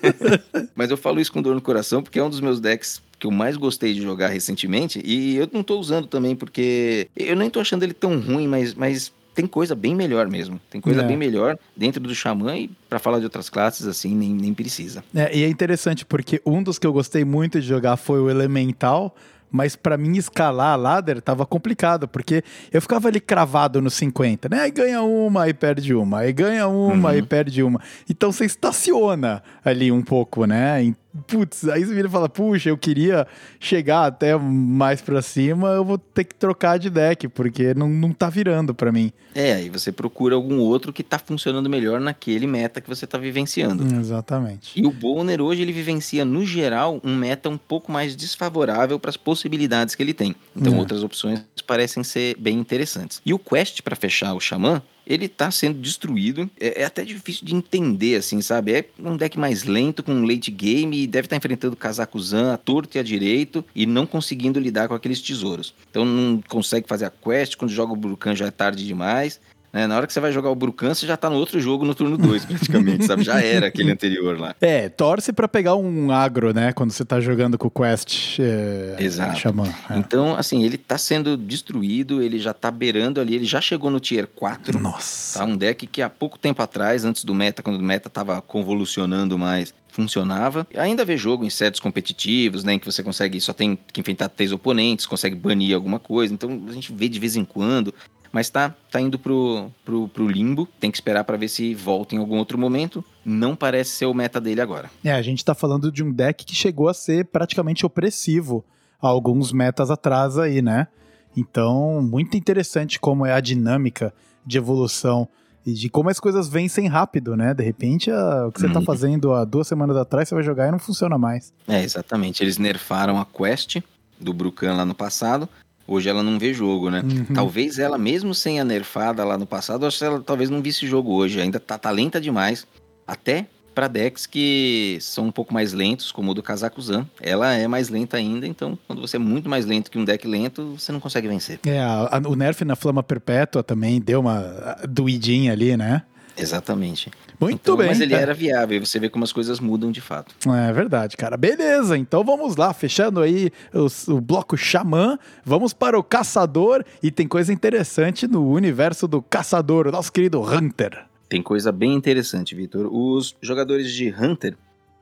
Mas eu falo isso com dor no coração porque é um dos meus decks que eu mais gostei de jogar recentemente e eu não tô usando também porque eu nem tô achando ele tão ruim, mas, mas tem coisa bem melhor mesmo. Tem coisa É. bem melhor dentro do Xamã e pra falar de outras classes assim, nem, nem precisa. É, e é interessante porque um dos que eu gostei muito de jogar foi o Elemental, mas pra mim escalar a ladder tava complicado, porque eu ficava ali cravado no 50, né? Aí ganha uma, aí perde uma, aí ganha uma, aí perde uma. Então você estaciona ali um pouco, né? Putz, aí você vira e fala, puxa, eu queria chegar até mais pra cima, eu vou ter que trocar de deck, porque não, não tá virando pra mim. É, aí você procura algum outro que tá funcionando melhor naquele meta que você tá vivenciando. Exatamente. E o Bonner hoje ele vivencia, no geral, um meta um pouco mais desfavorável para as possibilidades que ele tem. Então É. outras opções parecem ser bem interessantes. E o Quest para fechar o Xamã, ele tá sendo destruído. É, é até difícil de entender, assim, sabe? É um deck mais lento, com late game, e deve estar enfrentando o Kazakuzan à torto e à direito, e não conseguindo lidar com aqueles tesouros. Então não consegue fazer a quest, quando joga o Brucan já é tarde demais. Né? Na hora que você vai jogar o Brucan, você já tá no outro jogo no turno 2, praticamente, sabe? Já era aquele anterior lá. É, torce pra pegar um agro, né? Quando você tá jogando com o Quest é, Exato. Xamã. É. Então, assim, ele tá sendo destruído, ele já tá beirando ali, ele já chegou no tier 4. Nossa. Tá? Um deck que há pouco tempo atrás, antes do meta, quando o meta tava convolucionando mais, funcionava. Ainda vê jogo em sets competitivos, né? Em que você consegue, só tem que enfrentar três oponentes, consegue banir alguma coisa. Então a gente vê de vez em quando. Mas tá, tá indo pro, pro, pro limbo. Tem que esperar pra ver se volta em algum outro momento. Não parece ser o meta dele agora. É, a gente tá falando de um deck que chegou a ser praticamente opressivo há alguns metas atrás aí, né? Então, muito interessante como é a dinâmica de evolução e de como as coisas vencem rápido, né? De repente, a- o que você tá Uhum. fazendo há duas semanas atrás, você vai jogar e não funciona mais. É, exatamente. Eles nerfaram a quest do Brucan lá no passado. Hoje ela não vê jogo, né? Uhum. Talvez ela, mesmo sem a nerfada lá no passado, acho que ela talvez não visse jogo hoje. Ainda tá, tá lenta demais. Até para decks que são um pouco mais lentos, como o do Kazakuzan. Ela é mais lenta ainda, então quando você é muito mais lento que um deck lento, você não consegue vencer. É, a- a- o nerf na Flama Perpétua também deu uma doidinha ali, né? Exatamente. Muito Então, bem. Mas ele é. era viável, você vê como as coisas mudam de fato. É verdade, cara. Beleza, então vamos lá, fechando aí os- o, bloco Xamã, vamos para o Caçador e tem coisa interessante no universo do Caçador, o nosso querido Hunter. Tem coisa bem interessante, Vitor. Os jogadores de Hunter,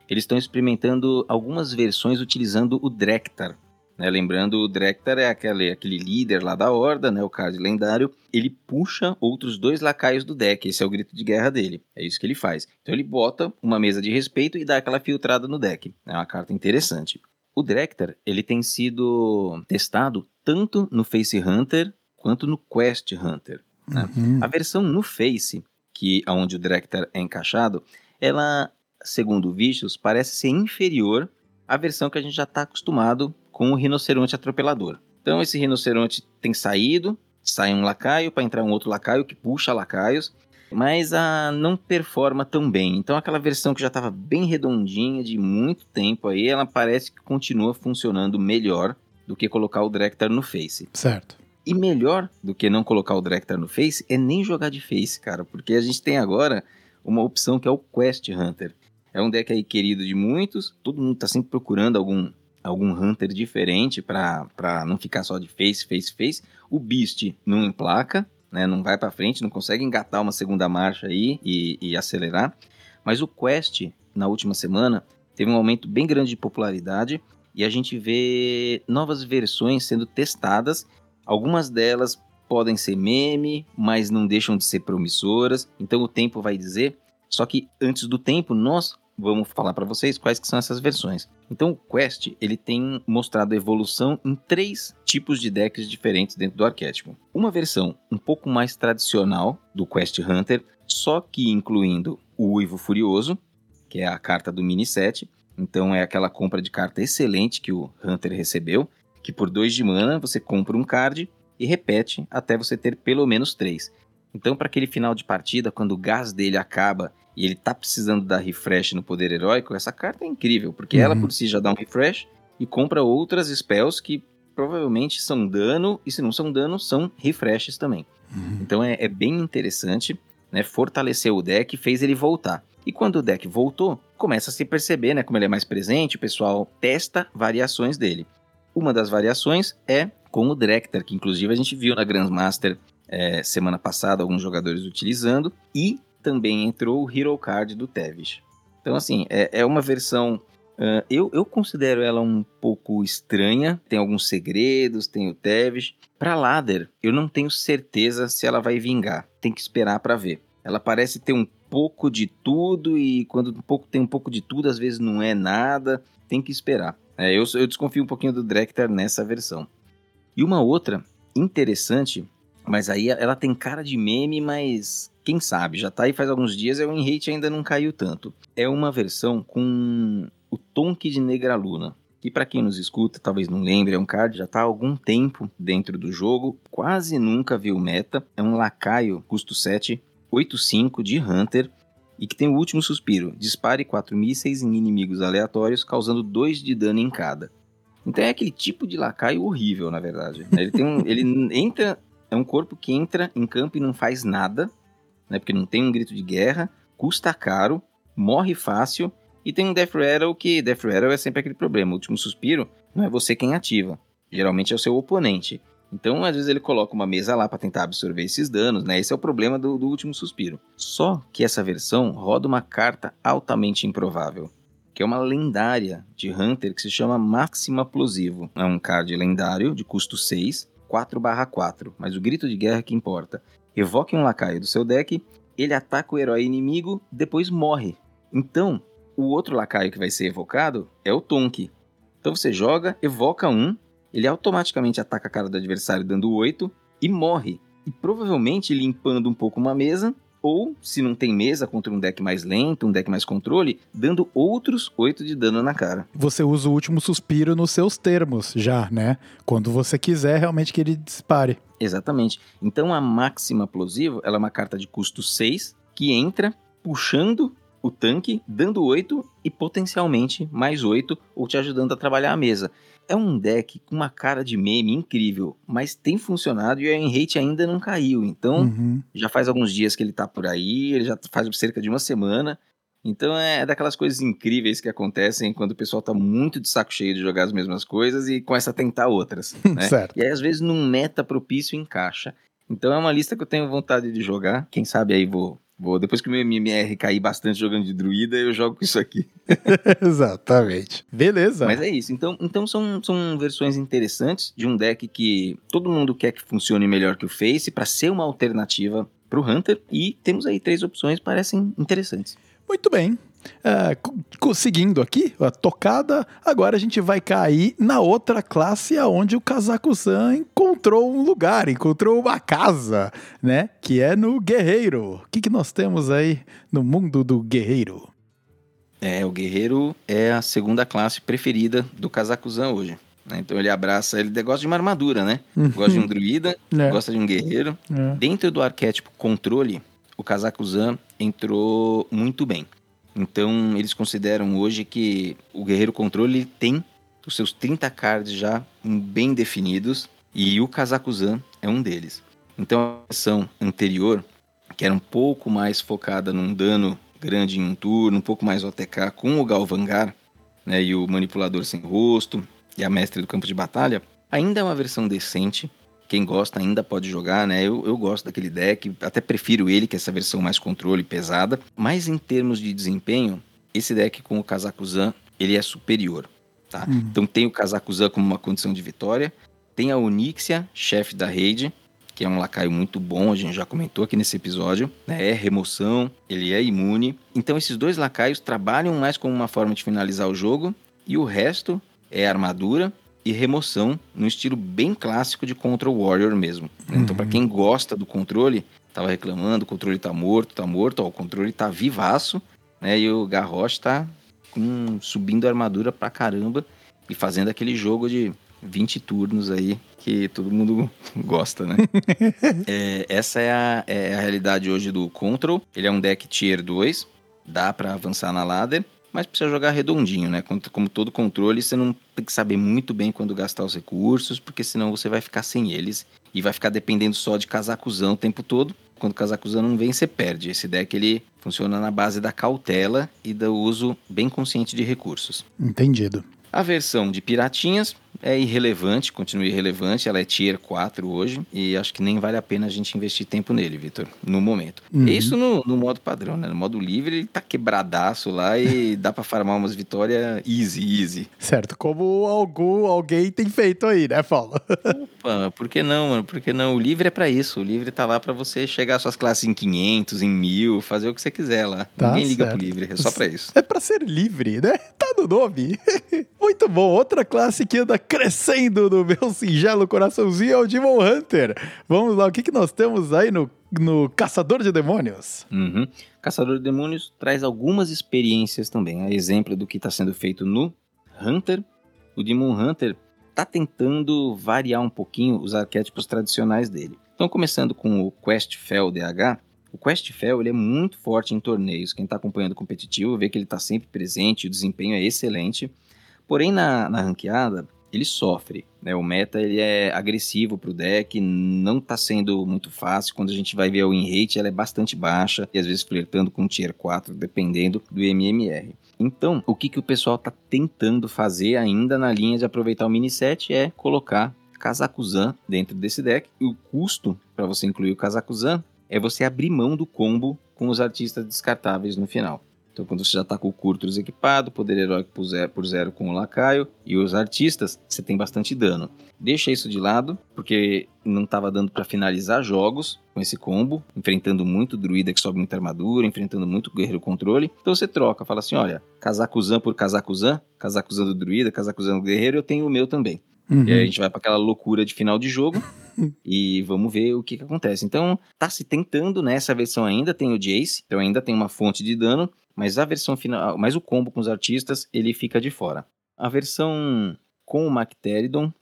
eles estão experimentando algumas versões utilizando o Drektar. Né? Lembrando, o Drektar é aquele, aquele líder lá da Horda, né? o card lendário. Ele puxa outros dois lacaios do deck. Esse é o grito de guerra dele. É isso que ele faz. Então ele bota uma mesa de respeito e dá aquela filtrada no deck. É uma carta interessante. O Drektar, ele tem sido testado tanto no Face Hunter quanto no Quest Hunter. né? Uhum. A versão no Face, que aonde o Director é encaixado, ela, segundo o Vicious, parece ser inferior à versão que a gente já está acostumado com o rinoceronte atropelador. Então esse rinoceronte tem saído, sai um lacaio para entrar um outro lacaio que puxa lacaios, mas a não performa tão bem. Então aquela versão que já estava bem redondinha de muito tempo aí, ela parece que continua funcionando melhor do que colocar o Director no Face. Certo. E melhor do que não colocar o Director no Face é nem jogar de Face, cara, porque a gente tem agora uma opção que é o Quest Hunter. É um deck aí querido de muitos, todo mundo tá sempre procurando algum algum Hunter diferente para não ficar só de Face, Face, Face. O Beast não emplaca, né, não vai para frente, não consegue engatar uma segunda marcha aí e, e acelerar. Mas o Quest, na última semana, teve um aumento bem grande de popularidade e a gente vê novas versões sendo testadas Algumas delas podem ser meme, mas não deixam de ser promissoras, então o tempo vai dizer. Só que antes do tempo, nós vamos falar para vocês quais que são essas versões. Então o Quest, ele tem mostrado evolução em três tipos de decks diferentes dentro do arquétipo. Uma versão um pouco mais tradicional do Quest Hunter, só que incluindo o Uivo Furioso, que é a carta do mini set. Então é aquela compra de carta excelente que o Hunter recebeu que por 2 de mana você compra um card e repete até você ter pelo menos 3. Então, para aquele final de partida, quando o gás dele acaba e ele tá precisando dar refresh no poder heróico, essa carta é incrível, porque uhum. ela por si já dá um refresh e compra outras spells que provavelmente são dano, e se não são dano, são refreshes também. Uhum. Então é, é, bem interessante, né? Fortaleceu o deck fez ele voltar. E quando o deck voltou, começa a se perceber, né? Como ele é mais presente, o pessoal testa variações dele. Uma das variações é com o Director, que inclusive a gente viu na Grandmaster é, semana passada alguns jogadores utilizando, e também entrou o Hero Card do Tevis. Então, assim, é, é uma versão. Uh, eu, eu considero ela um pouco estranha, tem alguns segredos, tem o Tevis. Para Ladder, eu não tenho certeza se ela vai vingar, tem que esperar para ver. Ela parece ter um pouco de tudo e quando um pouco tem um pouco de tudo, às vezes não é nada, tem que esperar. É, eu, eu desconfio um pouquinho do Drektar nessa versão. E uma outra interessante, mas aí ela tem cara de meme, mas quem sabe, já tá aí faz alguns dias e o enrate ainda não caiu tanto. É uma versão com o Tonk de Negraluna, que para quem nos escuta talvez não lembre, é um card já tá há algum tempo dentro do jogo, quase nunca viu meta, é um lacaio, custo 7, 8-5 de Hunter, e que tem o último suspiro. Dispare quatro mísseis em inimigos aleatórios, causando 2 de dano em cada. Então é aquele tipo de lacaio horrível, na verdade. Ele tem um, ele entra, é um corpo que entra em campo e não faz nada, né? Porque não tem um grito de guerra, custa caro, morre fácil e tem um Death Rattle que Death Rattle é sempre aquele problema. O último suspiro não é você quem ativa, geralmente é o seu oponente. Então, às vezes ele coloca uma mesa lá para tentar absorver esses danos, né? Esse é o problema do, do, último suspiro. Só que essa versão roda uma carta altamente improvável, que é uma lendária de Hunter que se chama Máxima Plosivo. É um card lendário de custo 6, 4/4, mas o grito de guerra que importa. Evoque um lacaio do seu deck, ele ataca o herói inimigo, depois morre. Então, o outro lacaio que vai ser evocado é o Tonk. Então você joga, evoca um, ele automaticamente ataca a cara do adversário dando 8 e morre. E provavelmente limpando um pouco uma mesa, ou se não tem mesa contra um deck mais lento, um deck mais controle, dando outros 8 de dano na cara. Você usa o último suspiro nos seus termos já, né? Quando você quiser realmente que ele dispare. Exatamente. Então a máxima plosivo, ela é uma carta de custo 6 que entra puxando o tanque, dando 8 e potencialmente mais 8 ou te ajudando a trabalhar a mesa. É um deck com uma cara de meme incrível, mas tem funcionado e o Enrate ainda não caiu. Então, uhum. já faz alguns dias que ele tá por aí, ele já faz cerca de uma semana. Então é daquelas coisas incríveis que acontecem quando o pessoal tá muito de saco cheio de jogar as mesmas coisas e começa a tentar outras. Né? certo. E aí, às vezes, num meta propício encaixa. Então é uma lista que eu tenho vontade de jogar. Quem sabe aí vou Vou, depois que o meu MMR cair bastante jogando de druida, eu jogo com isso aqui. Exatamente. Beleza. Mas é isso. Então, então são, são versões interessantes de um deck que todo mundo quer que funcione melhor que o Face para ser uma alternativa para o Hunter. E temos aí três opções parecem interessantes. Muito bem. Co- conseguindo aqui a tocada, agora a gente vai cair na outra classe aonde o Kazaku-san encontrou um lugar, encontrou uma casa, né? Que é no Guerreiro. O que, que nós temos aí no mundo do Guerreiro? É, o guerreiro é a segunda classe preferida do Kazakuzan hoje. né? Então ele abraça, ele gosta de uma armadura, né? Gosta de um druida, É. gosta de um guerreiro. É. Dentro do arquétipo controle, o Kazakuzan entrou muito bem. Então eles consideram hoje que o guerreiro controle tem os seus 30 cards já bem definidos e o Kazakuzan é um deles. Então a versão anterior, que era um pouco mais focada num dano grande em um turno, um pouco mais OTK com o Galvangar, né, e o manipulador sem rosto e a mestre do campo de batalha, ainda é uma versão decente. Quem gosta ainda pode jogar, né? Eu, eu gosto daquele deck, até prefiro ele, que é essa versão mais controle pesada. Mas em termos de desempenho, esse deck com o Kazakuzan, ele é superior, tá? Então tem o Kazakuzan como uma condição de vitória, tem a Onyxia, chefe da raid, que é um lacaio muito bom, a gente já comentou aqui nesse episódio, né? É remoção, ele é imune. Então esses dois lacaios trabalham mais como uma forma de finalizar o jogo e o resto é armadura e remoção no estilo bem clássico de Control Warrior mesmo. né? Então para quem gosta do controle, tava reclamando, o controle tá morto, tá morto, ó, o controle tá vivaço, né? E o Garrosh tá subindo a armadura pra caramba e fazendo aquele jogo de 20 turnos aí que todo mundo gosta, né? É, essa é a, é a realidade hoje do Control. Ele é um deck Tier 2, dá pra avançar na ladder, mas precisa jogar redondinho, né? Como, todo controle, você não tem que saber muito bem quando gastar os recursos, porque senão você vai ficar sem eles e vai ficar dependendo só de casacuzão o tempo todo. Quando casacuzão não vem, você perde. Esse deck ele funciona na base da cautela e do uso bem consciente de recursos. Entendido. A versão de Piratinhas é irrelevante, continua irrelevante, ela é Tier 4 hoje, e acho que nem vale a pena a gente investir tempo nele, Vitor, no momento. Uhum. Isso no, no modo padrão, né? No modo livre ele tá quebradaço lá e dá pra farmar umas vitórias easy, easy. Certo, como algum, alguém tem feito aí, né, Paulo? Opa, por que não, mano? Por que não? O livre é pra isso, o livre tá lá pra você chegar às suas classes em 500, em 1000, fazer o que você quiser lá. Tá Ninguém liga certo. pro livre, é só pra isso. É pra ser livre, né? Tá no nome. Muito bom. Outra classe que anda crescendo no meu singelo coraçãozinho é o Demon Hunter. Vamos lá, o que, que nós temos aí no, no Caçador de Demônios? Uhum. Caçador de Demônios traz algumas experiências também. A exemplo do que está sendo feito no Hunter. O Demon Hunter está tentando variar um pouquinho os arquétipos tradicionais dele. Então, começando com o Quest Fel DH. O Quest Fel ele é muito forte em torneios. Quem está acompanhando o competitivo vê que ele está sempre presente, o desempenho é excelente. Porém, na, na ranqueada, ele sofre. Né? O meta ele é agressivo pro deck, não tá sendo muito fácil. Quando a gente vai ver a win rate, ela é bastante baixa e às vezes flertando com tier 4, dependendo do MMR. Então, o que, que o pessoal tá tentando fazer ainda na linha de aproveitar o mini set é colocar Kazakuzan dentro desse deck. E o custo para você incluir o Kazakuzan é você abrir mão do combo com os artistas descartáveis no final. Então, quando você já tá com o Curtrus equipado, poder heróico por zero, por zero com o Lacaio e os artistas, você tem bastante dano. Deixa isso de lado, porque não estava dando para finalizar jogos com esse combo, enfrentando muito druida que sobe muita armadura, enfrentando muito guerreiro controle. Então você troca, fala assim: olha, Kazakuzan por Kazakuzan, Kazakuzan do druida, Kazakuzan do guerreiro, eu tenho o meu também. Uhum. E aí a gente vai para aquela loucura de final de jogo e vamos ver o que, que acontece. Então, tá se tentando nessa versão ainda, tem o Jace, então ainda tem uma fonte de dano, mas a versão final, mas o combo com os artistas, ele fica de fora. A versão com o Macteridon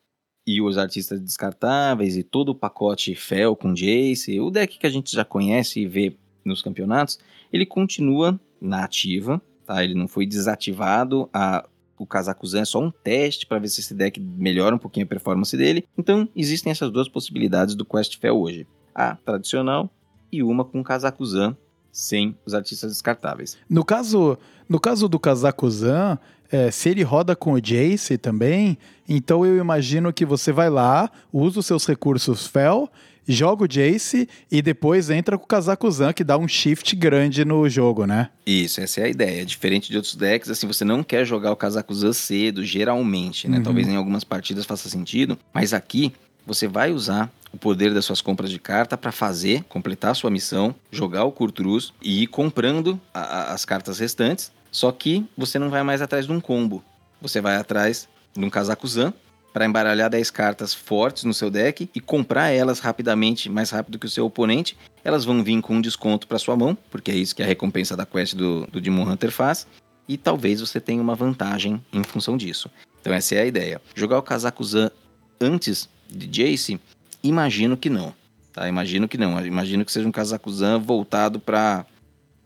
e os artistas descartáveis e todo o pacote Fel com Jace, o deck que a gente já conhece e vê nos campeonatos, ele continua na ativa, tá? Ele não foi desativado, a o Kazakuzan é só um teste para ver se esse deck melhora um pouquinho a performance dele. Então, existem essas duas possibilidades do Quest Fel hoje. A tradicional e uma com Kazakuzan sem os artistas descartáveis. No caso, no caso do Kazakuzan, é, se ele roda com o Jace também, então eu imagino que você vai lá, usa os seus recursos Fel, joga o Jace e depois entra com o Kazakuzan, que dá um shift grande no jogo, né? Isso, essa é a ideia. Diferente de outros decks, assim, você não quer jogar o Kazakuzan cedo, geralmente, né? Uhum. Talvez em algumas partidas faça sentido, mas aqui você vai usar o poder das suas compras de carta para fazer, completar a sua missão, jogar o Kurtrus e ir comprando a- a- as cartas restantes Só que você não vai mais atrás de um combo. Você vai atrás de um casaco Zan para embaralhar 10 cartas fortes no seu deck e comprar elas rapidamente, mais rápido que o seu oponente. Elas vão vir com um desconto para sua mão, porque é isso que a recompensa da quest do, do Demon Hunter faz. E talvez você tenha uma vantagem em função disso. Então essa é a ideia. Jogar o casaco Zan antes de Jace, imagino que não. Tá? Imagino que não. Imagino que seja um casaco Zan voltado para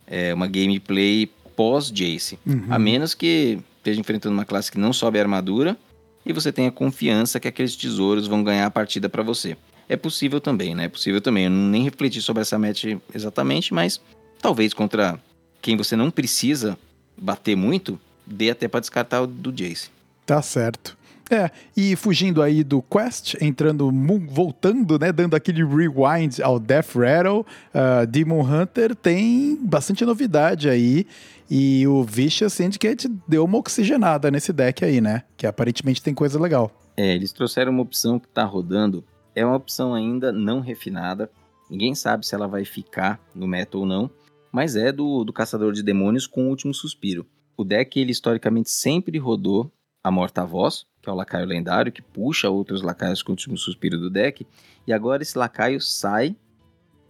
é, uma gameplay pós-Jace. Uhum. A menos que esteja enfrentando uma classe que não sobe a armadura e você tenha confiança que aqueles tesouros vão ganhar a partida para você. É possível também, né? É possível também. Eu nem refleti sobre essa match exatamente, mas talvez contra quem você não precisa bater muito, dê até para descartar o do Jace. Tá certo. É, e fugindo aí do Quest, entrando, voltando, né, dando aquele rewind ao Death Rattle, uh, Demon Hunter tem bastante novidade aí, e o Vicious Syndicate deu uma oxigenada nesse deck aí, né, que aparentemente tem coisa legal. É, eles trouxeram uma opção que tá rodando. É uma opção ainda não refinada. Ninguém sabe se ela vai ficar no meta ou não. Mas é do, do Caçador de Demônios com o Último Suspiro. O deck, ele historicamente sempre rodou a Morta-Voz, que é o lacaio lendário, que puxa outros lacaios com o Último Suspiro do deck. E agora esse lacaio sai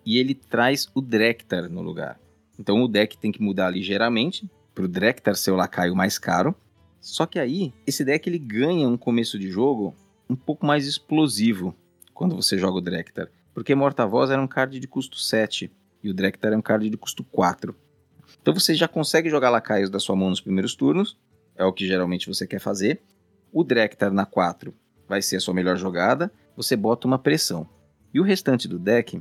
e ele traz o Drektar no lugar. Então o deck tem que mudar ligeiramente para o Drektar ser o lacaio mais caro. Só que aí, esse deck ele ganha um começo de jogo um pouco mais explosivo quando você joga o Drektar. Porque Morta-Voz era um card de custo 7 e o Drektar é um card de custo 4. Então você já consegue jogar lacaios da sua mão nos primeiros turnos, é o que geralmente você quer fazer. O Drektar na 4 vai ser a sua melhor jogada, você bota uma pressão. E o restante do deck,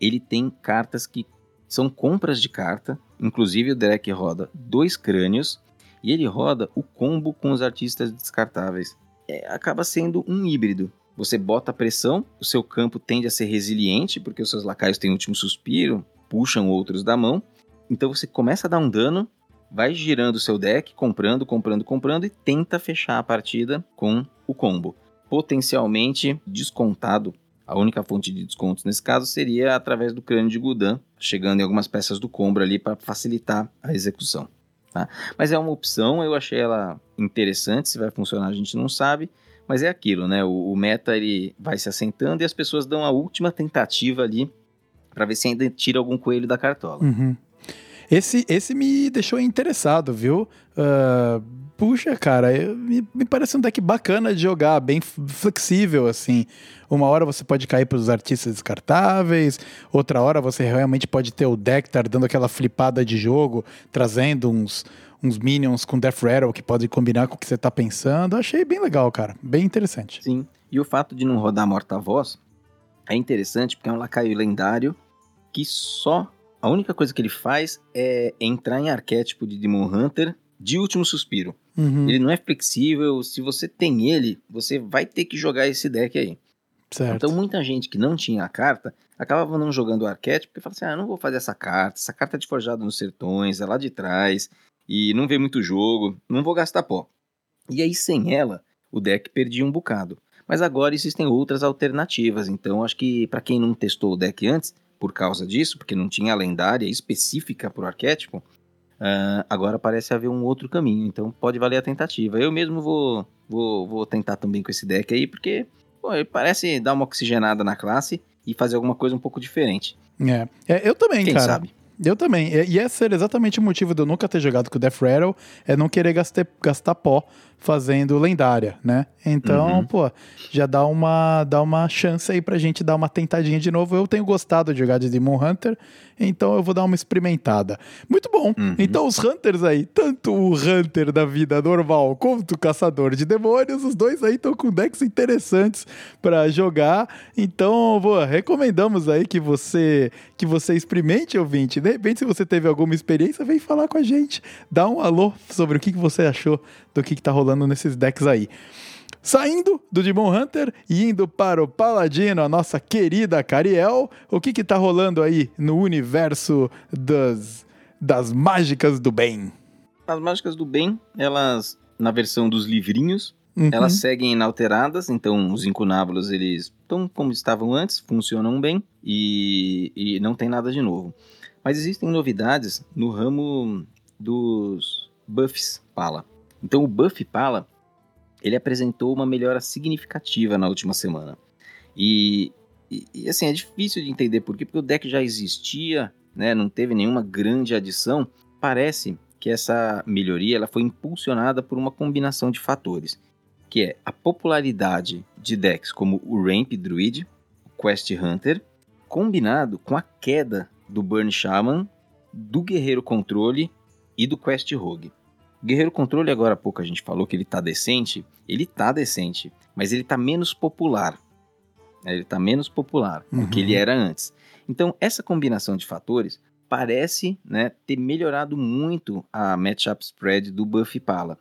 ele tem cartas que são compras de carta, inclusive o deck roda dois crânios e ele roda o combo com os artistas descartáveis. É, acaba sendo um híbrido. Você bota pressão, o seu campo tende a ser resiliente, porque os seus lacaios têm último suspiro, puxam outros da mão. Então você começa a dar um dano, vai girando o seu deck, comprando, comprando, comprando e tenta fechar a partida com o combo. Potencialmente descontado. A única fonte de descontos nesse caso seria através do crânio de Gudan, chegando em algumas peças do combo ali para facilitar a execução. Tá? Mas é uma opção, eu achei ela interessante, se vai funcionar a gente não sabe, mas é aquilo, né? O, o meta ele vai se assentando e as pessoas dão a última tentativa ali para ver se ainda tira algum coelho da cartola. Uhum. Esse, esse me deixou interessado, viu? Uh, puxa, cara, eu- me, me parece um deck bacana de jogar, bem flexível, assim. Uma hora você pode cair para os artistas descartáveis, outra hora você realmente pode ter o deck tá dando aquela flipada de jogo, trazendo uns, uns minions com Death Rattle que pode combinar com o que você tá pensando. Achei bem legal, cara. Bem interessante. Sim. E o fato de não rodar morta-voz é interessante porque é um lacaio lendário que só. A única coisa que ele faz é entrar em arquétipo de Demon Hunter de último suspiro. Uhum, Ele não é flexível. Se você tem ele, você vai ter que jogar esse deck aí. certo. Então muita gente que não tinha a carta acabava não jogando o arquétipo porque fala assim: ah, não vou fazer essa carta, essa carta é de forjado nos sertões, é lá de trás, e não vê muito jogo, não vou gastar pó. E aí sem ela, o deck perdia um bocado. Mas agora existem outras alternativas, então acho que para quem não testou o deck antes, por causa disso, porque não tinha a lendária específica para o arquétipo, ah, agora parece haver um outro caminho, então pode valer a tentativa. Eu mesmo vou, vou, vou tentar também com esse deck aí, porque pô, ele parece dar uma oxigenada na classe e fazer alguma coisa um pouco diferente. É. É, eu também, Quem cara. sabe? Eu também. E esse era exatamente o motivo de eu nunca ter jogado com o Death Rattle, é não querer gastar, gastar pó fazendo lendária, né? Então, Uhum. pô, já dá uma, dá uma chance aí pra gente dar uma tentadinha de novo. Eu tenho gostado de jogar de Demon Hunter, então eu vou dar uma experimentada. Muito bom. Uhum. Então os Hunters aí, tanto o Hunter da vida normal quanto o Caçador de Demônios, os dois aí estão com decks interessantes pra jogar. Então, pô, recomendamos aí que você que você experimente, ouvinte. De repente, se você teve alguma experiência, vem falar com a gente. Dá um alô sobre o que que você achou do que, que tá rolando nesses decks aí. Saindo do Demon Hunter e indo para o Paladino, a nossa querida Cariel, o que que tá rolando aí no universo das, das mágicas do bem? As mágicas do bem, elas, na versão dos livrinhos, Uhum. elas seguem inalteradas, então os incunábulos eles estão como estavam antes, funcionam bem e, e não tem nada de novo. Mas existem novidades no ramo dos buffs Pala. Então o buff Pala, ele apresentou uma melhora significativa na última semana. E, e, e, assim, é difícil de entender por quê, porque o deck já existia, né, não teve nenhuma grande adição. Parece que essa melhoria ela foi impulsionada por uma combinação de fatores, que é a popularidade de decks como o Ramp Druid, o Quest Hunter, combinado com a queda do Burn Shaman, do Guerreiro Controle e do Quest Rogue. Guerreiro Controle, agora há pouco a gente falou que ele tá decente. Ele tá decente, mas ele tá menos popular. Ele tá menos popular uhum. do que ele era antes. Então, essa combinação de fatores parece né, ter melhorado muito a matchup spread do Buff Pala.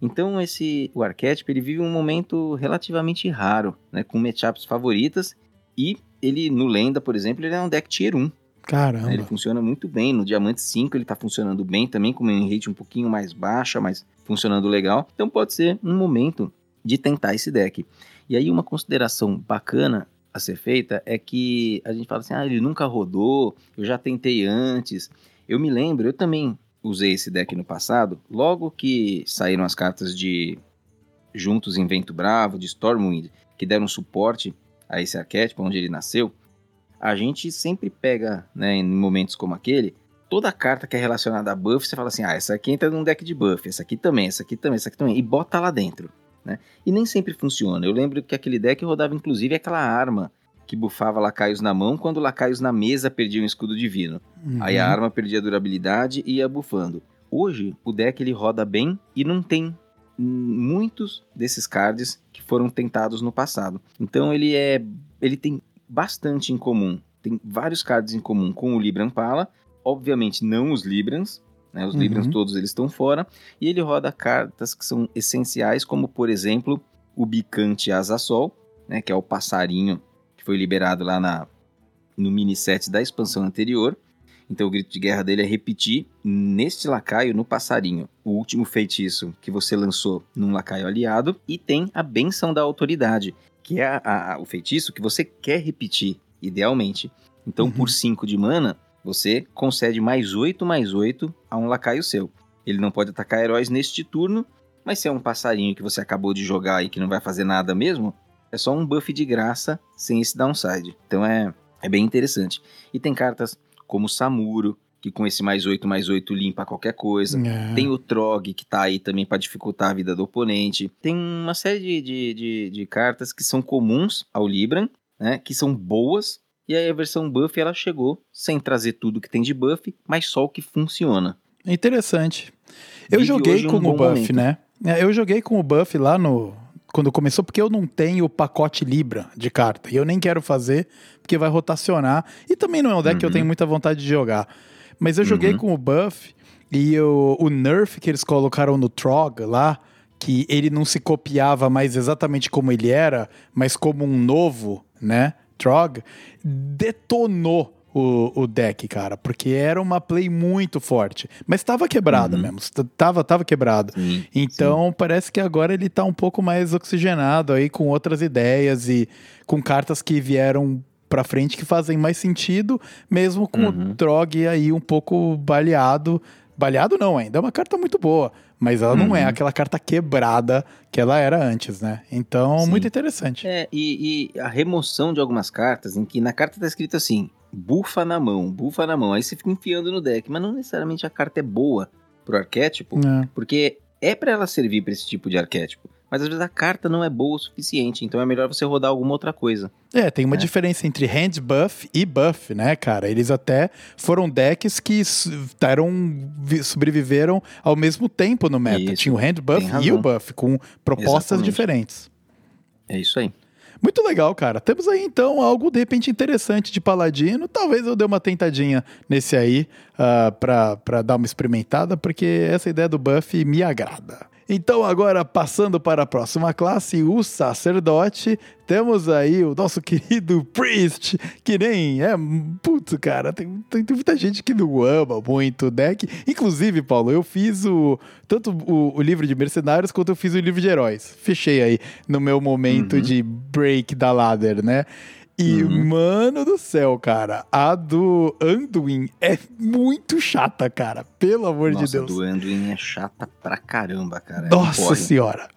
Então, esse, o arquétipo ele vive um momento relativamente raro, né, com matchups favoritas e ele, no Lenda, por exemplo, ele é um deck tier 1. Caramba. Né? Ele funciona muito bem. No Diamante 5 ele tá funcionando bem também, com uma rate um pouquinho mais baixa, mas funcionando legal. Então pode ser um momento de tentar esse deck. E aí uma consideração bacana a ser feita é que a gente fala assim, ah, ele nunca rodou, eu já tentei antes. Eu me lembro, eu também usei esse deck no passado, logo que saíram as cartas de Juntos em Vento Bravo, de Stormwind, que deram suporte a esse arquétipo onde ele nasceu, a gente sempre pega, né, em momentos como aquele, toda carta que é relacionada a buff, você fala assim, ah, essa aqui entra num deck de buff, essa aqui também, essa aqui também, essa aqui também, e bota lá dentro, né? E nem sempre funciona. Eu lembro que aquele deck rodava inclusive aquela arma que bufava lacaios na mão, quando lacaios na mesa perdiam um escudo divino. Uhum. Aí a arma perdia durabilidade e ia bufando. Hoje, o deck ele roda bem e não tem muitos desses cards que foram tentados no passado. Então ele é ele tem bastante em comum. Tem vários cards em comum com o Libran Pala. Obviamente não os Librans, né? Os uhum. Librans todos eles estão fora. E ele roda cartas que são essenciais, como por exemplo o Bicante Asa Sol, né? Que é o passarinho que foi liberado lá na, no mini set da expansão anterior. Então o grito de guerra dele é repetir neste lacaio, no passarinho, o último feitiço que você lançou num lacaio aliado. E tem a benção da autoridade, que é a, a, o feitiço que você quer repetir, idealmente. Então, uhum. por 5 de mana, você concede mais 8 mais 8 a um lacaio seu. Ele não pode atacar heróis neste turno, mas se é um passarinho que você acabou de jogar e que não vai fazer nada mesmo, é só um buff de graça sem esse downside. Então é, é bem interessante. E tem cartas como Samuro, que com esse mais 8 mais 8 limpa qualquer coisa. É. Tem o Trog, que tá aí também para dificultar a vida do oponente. Tem uma série de, de, de, de, cartas que são comuns ao Libran, né? Que são boas. E aí a versão buff ela chegou sem trazer tudo que tem de buff, mas só o que funciona. Interessante. Eu Vive joguei com um o buff, momento. né? É, eu joguei com o buff lá no. Quando começou, porque eu não tenho o pacote Libra de carta. E eu nem quero fazer, porque vai rotacionar. E também não é um deck uhum. que eu uhum. tenho muita vontade de jogar. Mas eu joguei uhum. com o buff e o, o nerf que eles colocaram no Trog lá, que ele não se copiava mais exatamente como ele era, mas como um novo, né? Trog, detonou o, o deck, cara, porque era uma play muito forte. Mas estava quebrada uhum. mesmo, tava, tava quebrado. Sim, então sim. parece que agora ele tá um pouco mais oxigenado aí com outras ideias e com cartas que vieram para frente que fazem mais sentido, mesmo com uhum. o Trog aí um pouco baleado. Baleado não, ainda é uma carta muito boa, mas ela uhum. não é uhum. aquela carta quebrada que ela era antes, né? Então, Sim. muito interessante. É, e, e, a remoção de algumas cartas em que na carta tá escrito assim, bufa na mão, bufa na mão, aí você fica enfiando no deck, mas não necessariamente a carta é boa pro arquétipo, é. porque é para ela servir para esse tipo de arquétipo mas às vezes a carta não é boa o suficiente, então é melhor você rodar alguma outra coisa. É, tem uma é. diferença entre hand buff e buff, né, cara? Eles até foram decks que eram, sobreviveram ao mesmo tempo no meta. Isso, Tinha o hand buff e o buff, com propostas Exatamente. diferentes. É isso aí. Muito legal, cara. Temos aí então algo de repente interessante de Paladino. Talvez eu dê uma tentadinha nesse aí uh, pra, pra dar uma experimentada, porque essa ideia do buff me agrada. Então, agora passando para a próxima classe, o sacerdote, temos aí o nosso querido Priest, que nem é. Putz, cara, tem, tem, tem, muita gente que não ama muito o deck. Inclusive, Paulo, eu fiz o tanto o, o, livro de mercenários quanto eu fiz o livro de heróis. Fechei aí no meu momento uhum. de break da ladder, né? E, Uhum. mano do céu, cara, a do Anduin é muito chata, cara. Pelo amor Nossa, de Deus. do Anduin é chata pra caramba, cara. É Nossa porre. senhora.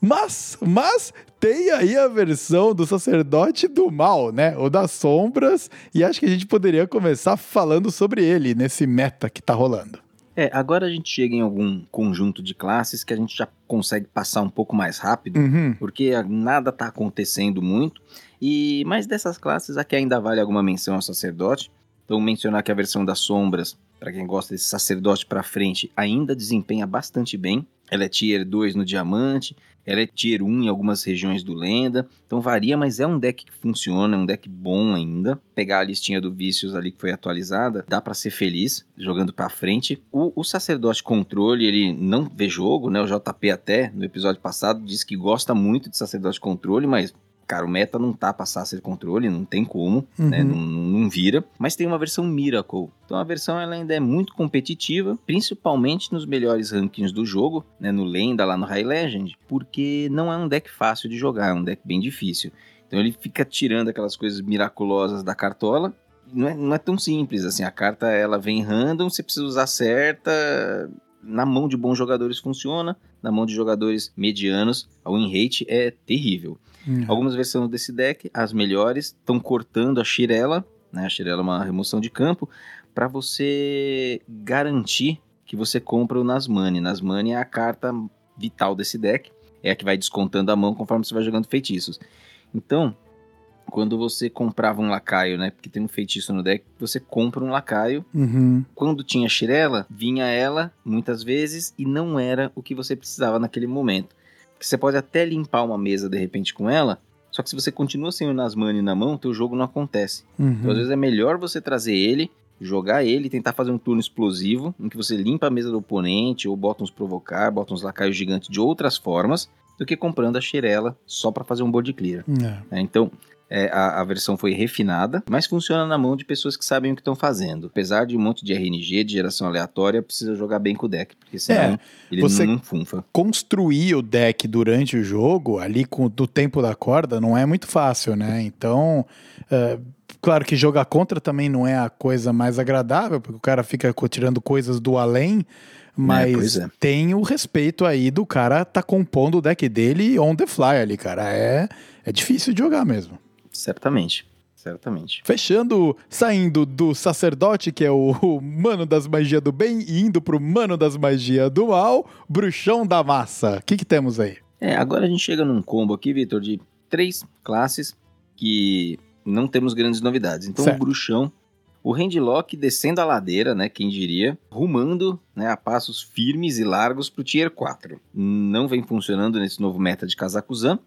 Mas, mas tem aí a versão do sacerdote do mal, né? O das sombras. E acho que a gente poderia começar falando sobre ele nesse meta que tá rolando. É, agora a gente chega em algum conjunto de classes que a gente já consegue passar um pouco mais rápido, Uhum. porque nada tá acontecendo muito. E mas dessas classes aqui ainda vale alguma menção ao sacerdote. Então mencionar que a versão das sombras, para quem gosta desse sacerdote pra frente, ainda desempenha bastante bem. Ela é tier 2 no diamante, ela é tier 1 em algumas regiões do lenda. Então varia, mas é um deck que funciona, é um deck bom ainda. Pegar a listinha do vícios ali que foi atualizada, dá pra ser feliz jogando pra frente. O, o sacerdote controle, ele não vê jogo, né? O JP até no episódio passado disse que gosta muito de sacerdote controle, mas Cara, o meta não tá pra Sacer controle, não tem como, né? Uhum. Não, não vira. Mas tem uma versão Miracle. Então a versão ela ainda é muito competitiva, principalmente nos melhores rankings do jogo, né? No Lenda, lá no High Legend, porque não é um deck fácil de jogar, é um deck bem difícil. Então ele fica tirando aquelas coisas miraculosas da cartola. Não é, não é tão simples assim. A carta ela vem random, você precisa usar certa. Na mão de bons jogadores funciona, na mão de jogadores medianos, a win rate é terrível. Uhum. Algumas versões desse deck, as melhores, estão cortando a Shirela, né? A Shirela é uma remoção de campo, para você garantir que você compra o Nasmani. Nasmani é a carta vital desse deck, é a que vai descontando a mão conforme você vai jogando feitiços. Então, quando você comprava um lacaio, né? Porque tem um feitiço no deck, você compra um lacaio. Uhum. Quando tinha Shirela, vinha ela muitas vezes e não era o que você precisava naquele momento. Porque você pode até limpar uma mesa de repente com ela, só que se você continua sem o Nasmani na mão, teu jogo não acontece. Uhum. Então às vezes é melhor você trazer ele, jogar ele, tentar fazer um turno explosivo, em que você limpa a mesa do oponente, ou bota uns provocar, bota uns lacaios gigantes de outras formas, do que comprando a Shirela só para fazer um board clear. É. né? Então, é, a, a versão foi refinada, mas funciona na mão de pessoas que sabem o que estão fazendo. Apesar de um monte de RNG, de geração aleatória, precisa jogar bem com o deck, porque senão É, ele você- não, funfa. construir o deck durante o jogo, ali com do tempo da corda, não é muito fácil, né? Então, é, claro que jogar contra também não é a coisa mais agradável, porque o cara fica tirando coisas do além, mas pois é. tem o respeito aí do cara tá compondo o deck dele on the fly ali, cara. É, é difícil de jogar mesmo. Certamente. Certamente. Fechando, saindo do sacerdote, que é o, o mano das magias do bem, e indo pro mano das magias do mal, bruxão da massa. O que, que temos aí? É, agora a gente chega num combo aqui, Vitor, de três classes que não temos grandes novidades. Então, Certo. o bruxão, o handlock descendo a ladeira, né, quem diria, rumando né, a passos firmes e largos pro Tier 4. Não vem funcionando nesse novo meta de Kazakuzan.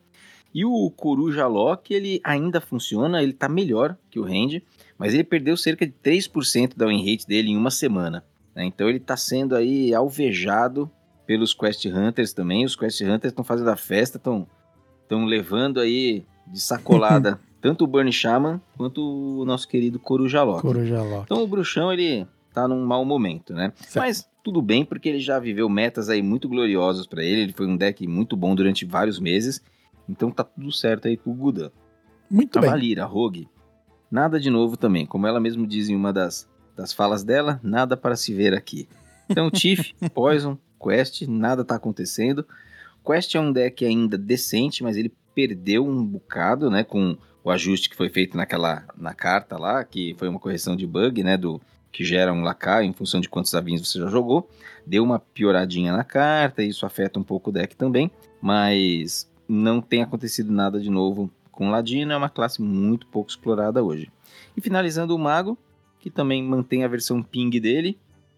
E o Coruja Lock, ele ainda funciona, ele tá melhor que o Hand, mas ele perdeu cerca de 3% da win rate dele em uma semana. né? Então ele tá sendo aí alvejado pelos Quest Hunters também. Os Quest Hunters estão fazendo a festa, estão estão levando aí de sacolada tanto o Burn Shaman quanto o nosso querido Coruja Lock. Coruja Loki. Então o bruxão ele tá num mau momento, né? Certo. Mas tudo bem porque ele já viveu metas aí muito gloriosas pra ele, ele foi um deck muito bom durante vários meses. Então tá tudo certo aí com o Gudan. Muito A bem. Valira, a Rogue, nada de novo também. Como ela mesmo diz em uma das, das falas dela, nada para se ver aqui. Então, Tiff, Poison, Quest, nada tá acontecendo. Quest é um deck ainda decente, mas ele perdeu um bocado, né, com o ajuste que foi feito naquela na carta lá, que foi uma correção de bug, né, do que gera um lacaio em função de quantos avinhos você já jogou. Deu uma pioradinha na carta, e isso afeta um pouco o deck também, mas não tem acontecido nada de novo com Ladino, é uma classe muito pouco explorada hoje. E finalizando o Mago, que também mantém a versão ping dele,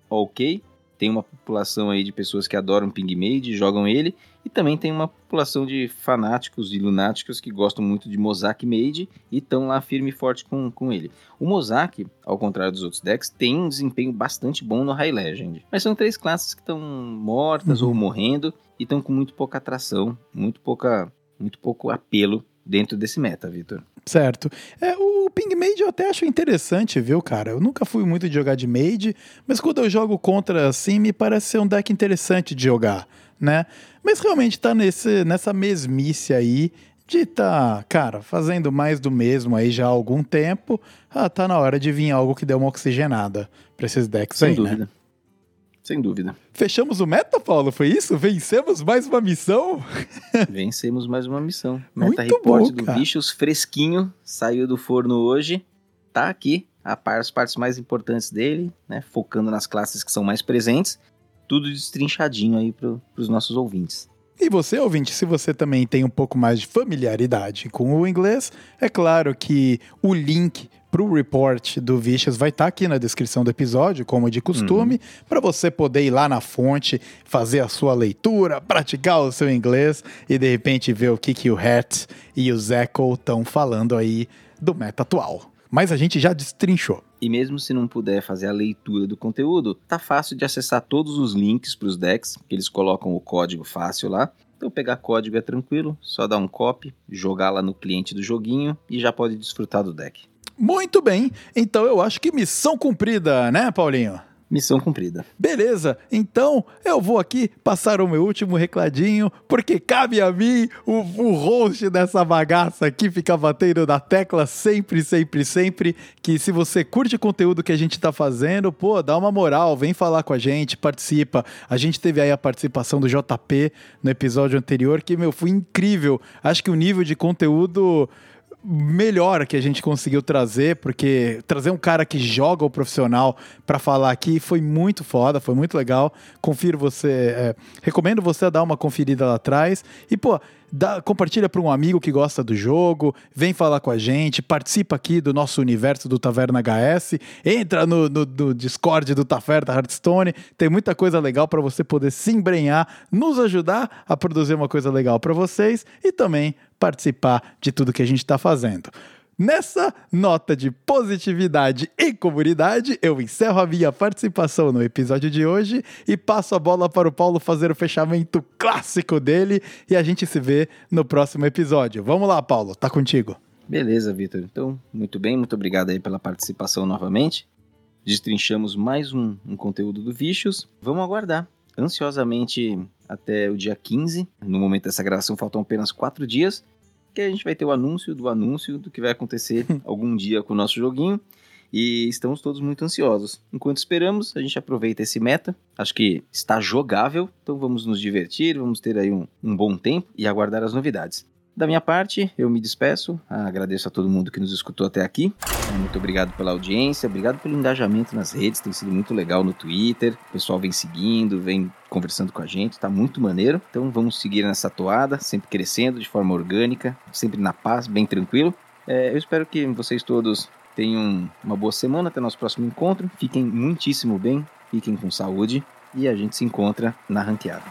ok. Tem uma população aí de pessoas que adoram Ping Mage, jogam ele, e também tem uma população de fanáticos e lunáticos que gostam muito de Mosaic Mage e estão lá firme e forte com, com ele. O Mosaic, ao contrário dos outros decks, tem um desempenho bastante bom no High Legend. Mas são três classes que estão mortas Uhum. ou morrendo e estão com muito pouca atração, muito pouca, muito pouco apelo dentro desse meta, Vitor. Certo. É, o Ping Mage eu até acho interessante, viu, cara? Eu nunca fui muito de jogar de Mage, mas quando eu jogo contra assim, me parece ser um deck interessante de jogar, né? Mas realmente tá nesse, nessa mesmice aí de tá, cara, fazendo mais do mesmo aí já há algum tempo, ah, tá na hora de vir algo que dê uma oxigenada pra esses decks Sem aí, dúvida. né? Sem dúvida. Fechamos o meta, Paulo? Foi isso? Vencemos mais uma missão? Vencemos mais uma missão. Muito Meta Report bom, do cara. Bichos fresquinho, saiu do forno hoje, tá aqui, a par- as partes mais importantes dele, né? Focando nas classes que são mais presentes. Tudo destrinchadinho aí pro, pros nossos ouvintes. E você, ouvinte, se você também tem um pouco mais de familiaridade com o inglês, é claro que o link para o report do Vicious vai estar aqui na descrição do episódio, como de costume, para você poder ir lá na fonte, fazer a sua leitura, praticar o seu inglês e de repente ver o que, que o Hat e o Zeco estão falando aí do meta atual. Mas a gente já destrinchou. E mesmo se não puder fazer a leitura do conteúdo, tá fácil de acessar todos os links para os decks, que eles colocam o código fácil lá. Então pegar código é tranquilo, só dar um copy, jogar lá no cliente do joguinho e já pode desfrutar do deck. Muito bem, então eu acho que missão cumprida, né, Paulinho? Missão cumprida. Beleza, então eu vou aqui passar o meu último recladinho, porque cabe a mim, o, o host dessa bagaça aqui, ficar batendo na tecla sempre, sempre, sempre, que se você curte o conteúdo que a gente tá fazendo, pô, dá uma moral, vem falar com a gente, participa. A gente teve aí a participação do JP no episódio anterior, que, meu, foi incrível. Acho que o nível de conteúdo melhor que a gente conseguiu trazer, porque trazer um cara que joga o profissional para falar aqui foi muito foda, foi muito legal. Confiro você, é, recomendo você dar uma conferida lá atrás e pô, dá, compartilha para um amigo que gosta do jogo, vem falar com a gente, participa aqui do nosso universo do Taverna HS, entra no, no- no Discord do Taverna Hearthstone, tem muita coisa legal para você poder se embrenhar, nos ajudar a produzir uma coisa legal para vocês e também participar de tudo que a gente está fazendo. Nessa nota de positividade e comunidade, eu encerro a minha participação no episódio de hoje e passo a bola para o Paulo fazer o fechamento clássico dele e a gente se vê no próximo episódio. Vamos lá, Paulo, tá contigo. Beleza, Vitor. Então, muito bem, muito obrigado aí pela participação novamente. Destrinchamos mais um, um conteúdo do Vicious. Vamos aguardar ansiosamente até o dia 15. No momento dessa gravação faltam apenas quatro dias, que a gente vai ter o anúncio do anúncio do que vai acontecer algum dia com o nosso joguinho. E estamos todos muito ansiosos. Enquanto esperamos, a gente aproveita esse meta. Acho que está jogável, então vamos nos divertir, vamos ter aí um, um bom tempo e aguardar as novidades. Da minha parte, eu me despeço. Agradeço a todo mundo que nos escutou até aqui. Muito obrigado pela audiência, obrigado pelo engajamento nas redes, tem sido muito legal no Twitter. O pessoal vem seguindo, vem conversando com a gente, tá muito maneiro. Então vamos seguir nessa toada, sempre crescendo de forma orgânica, sempre na paz, bem tranquilo. É, eu espero que vocês todos tenham uma boa semana até nosso próximo encontro. Fiquem muitíssimo bem, fiquem com saúde e a gente se encontra na ranqueada.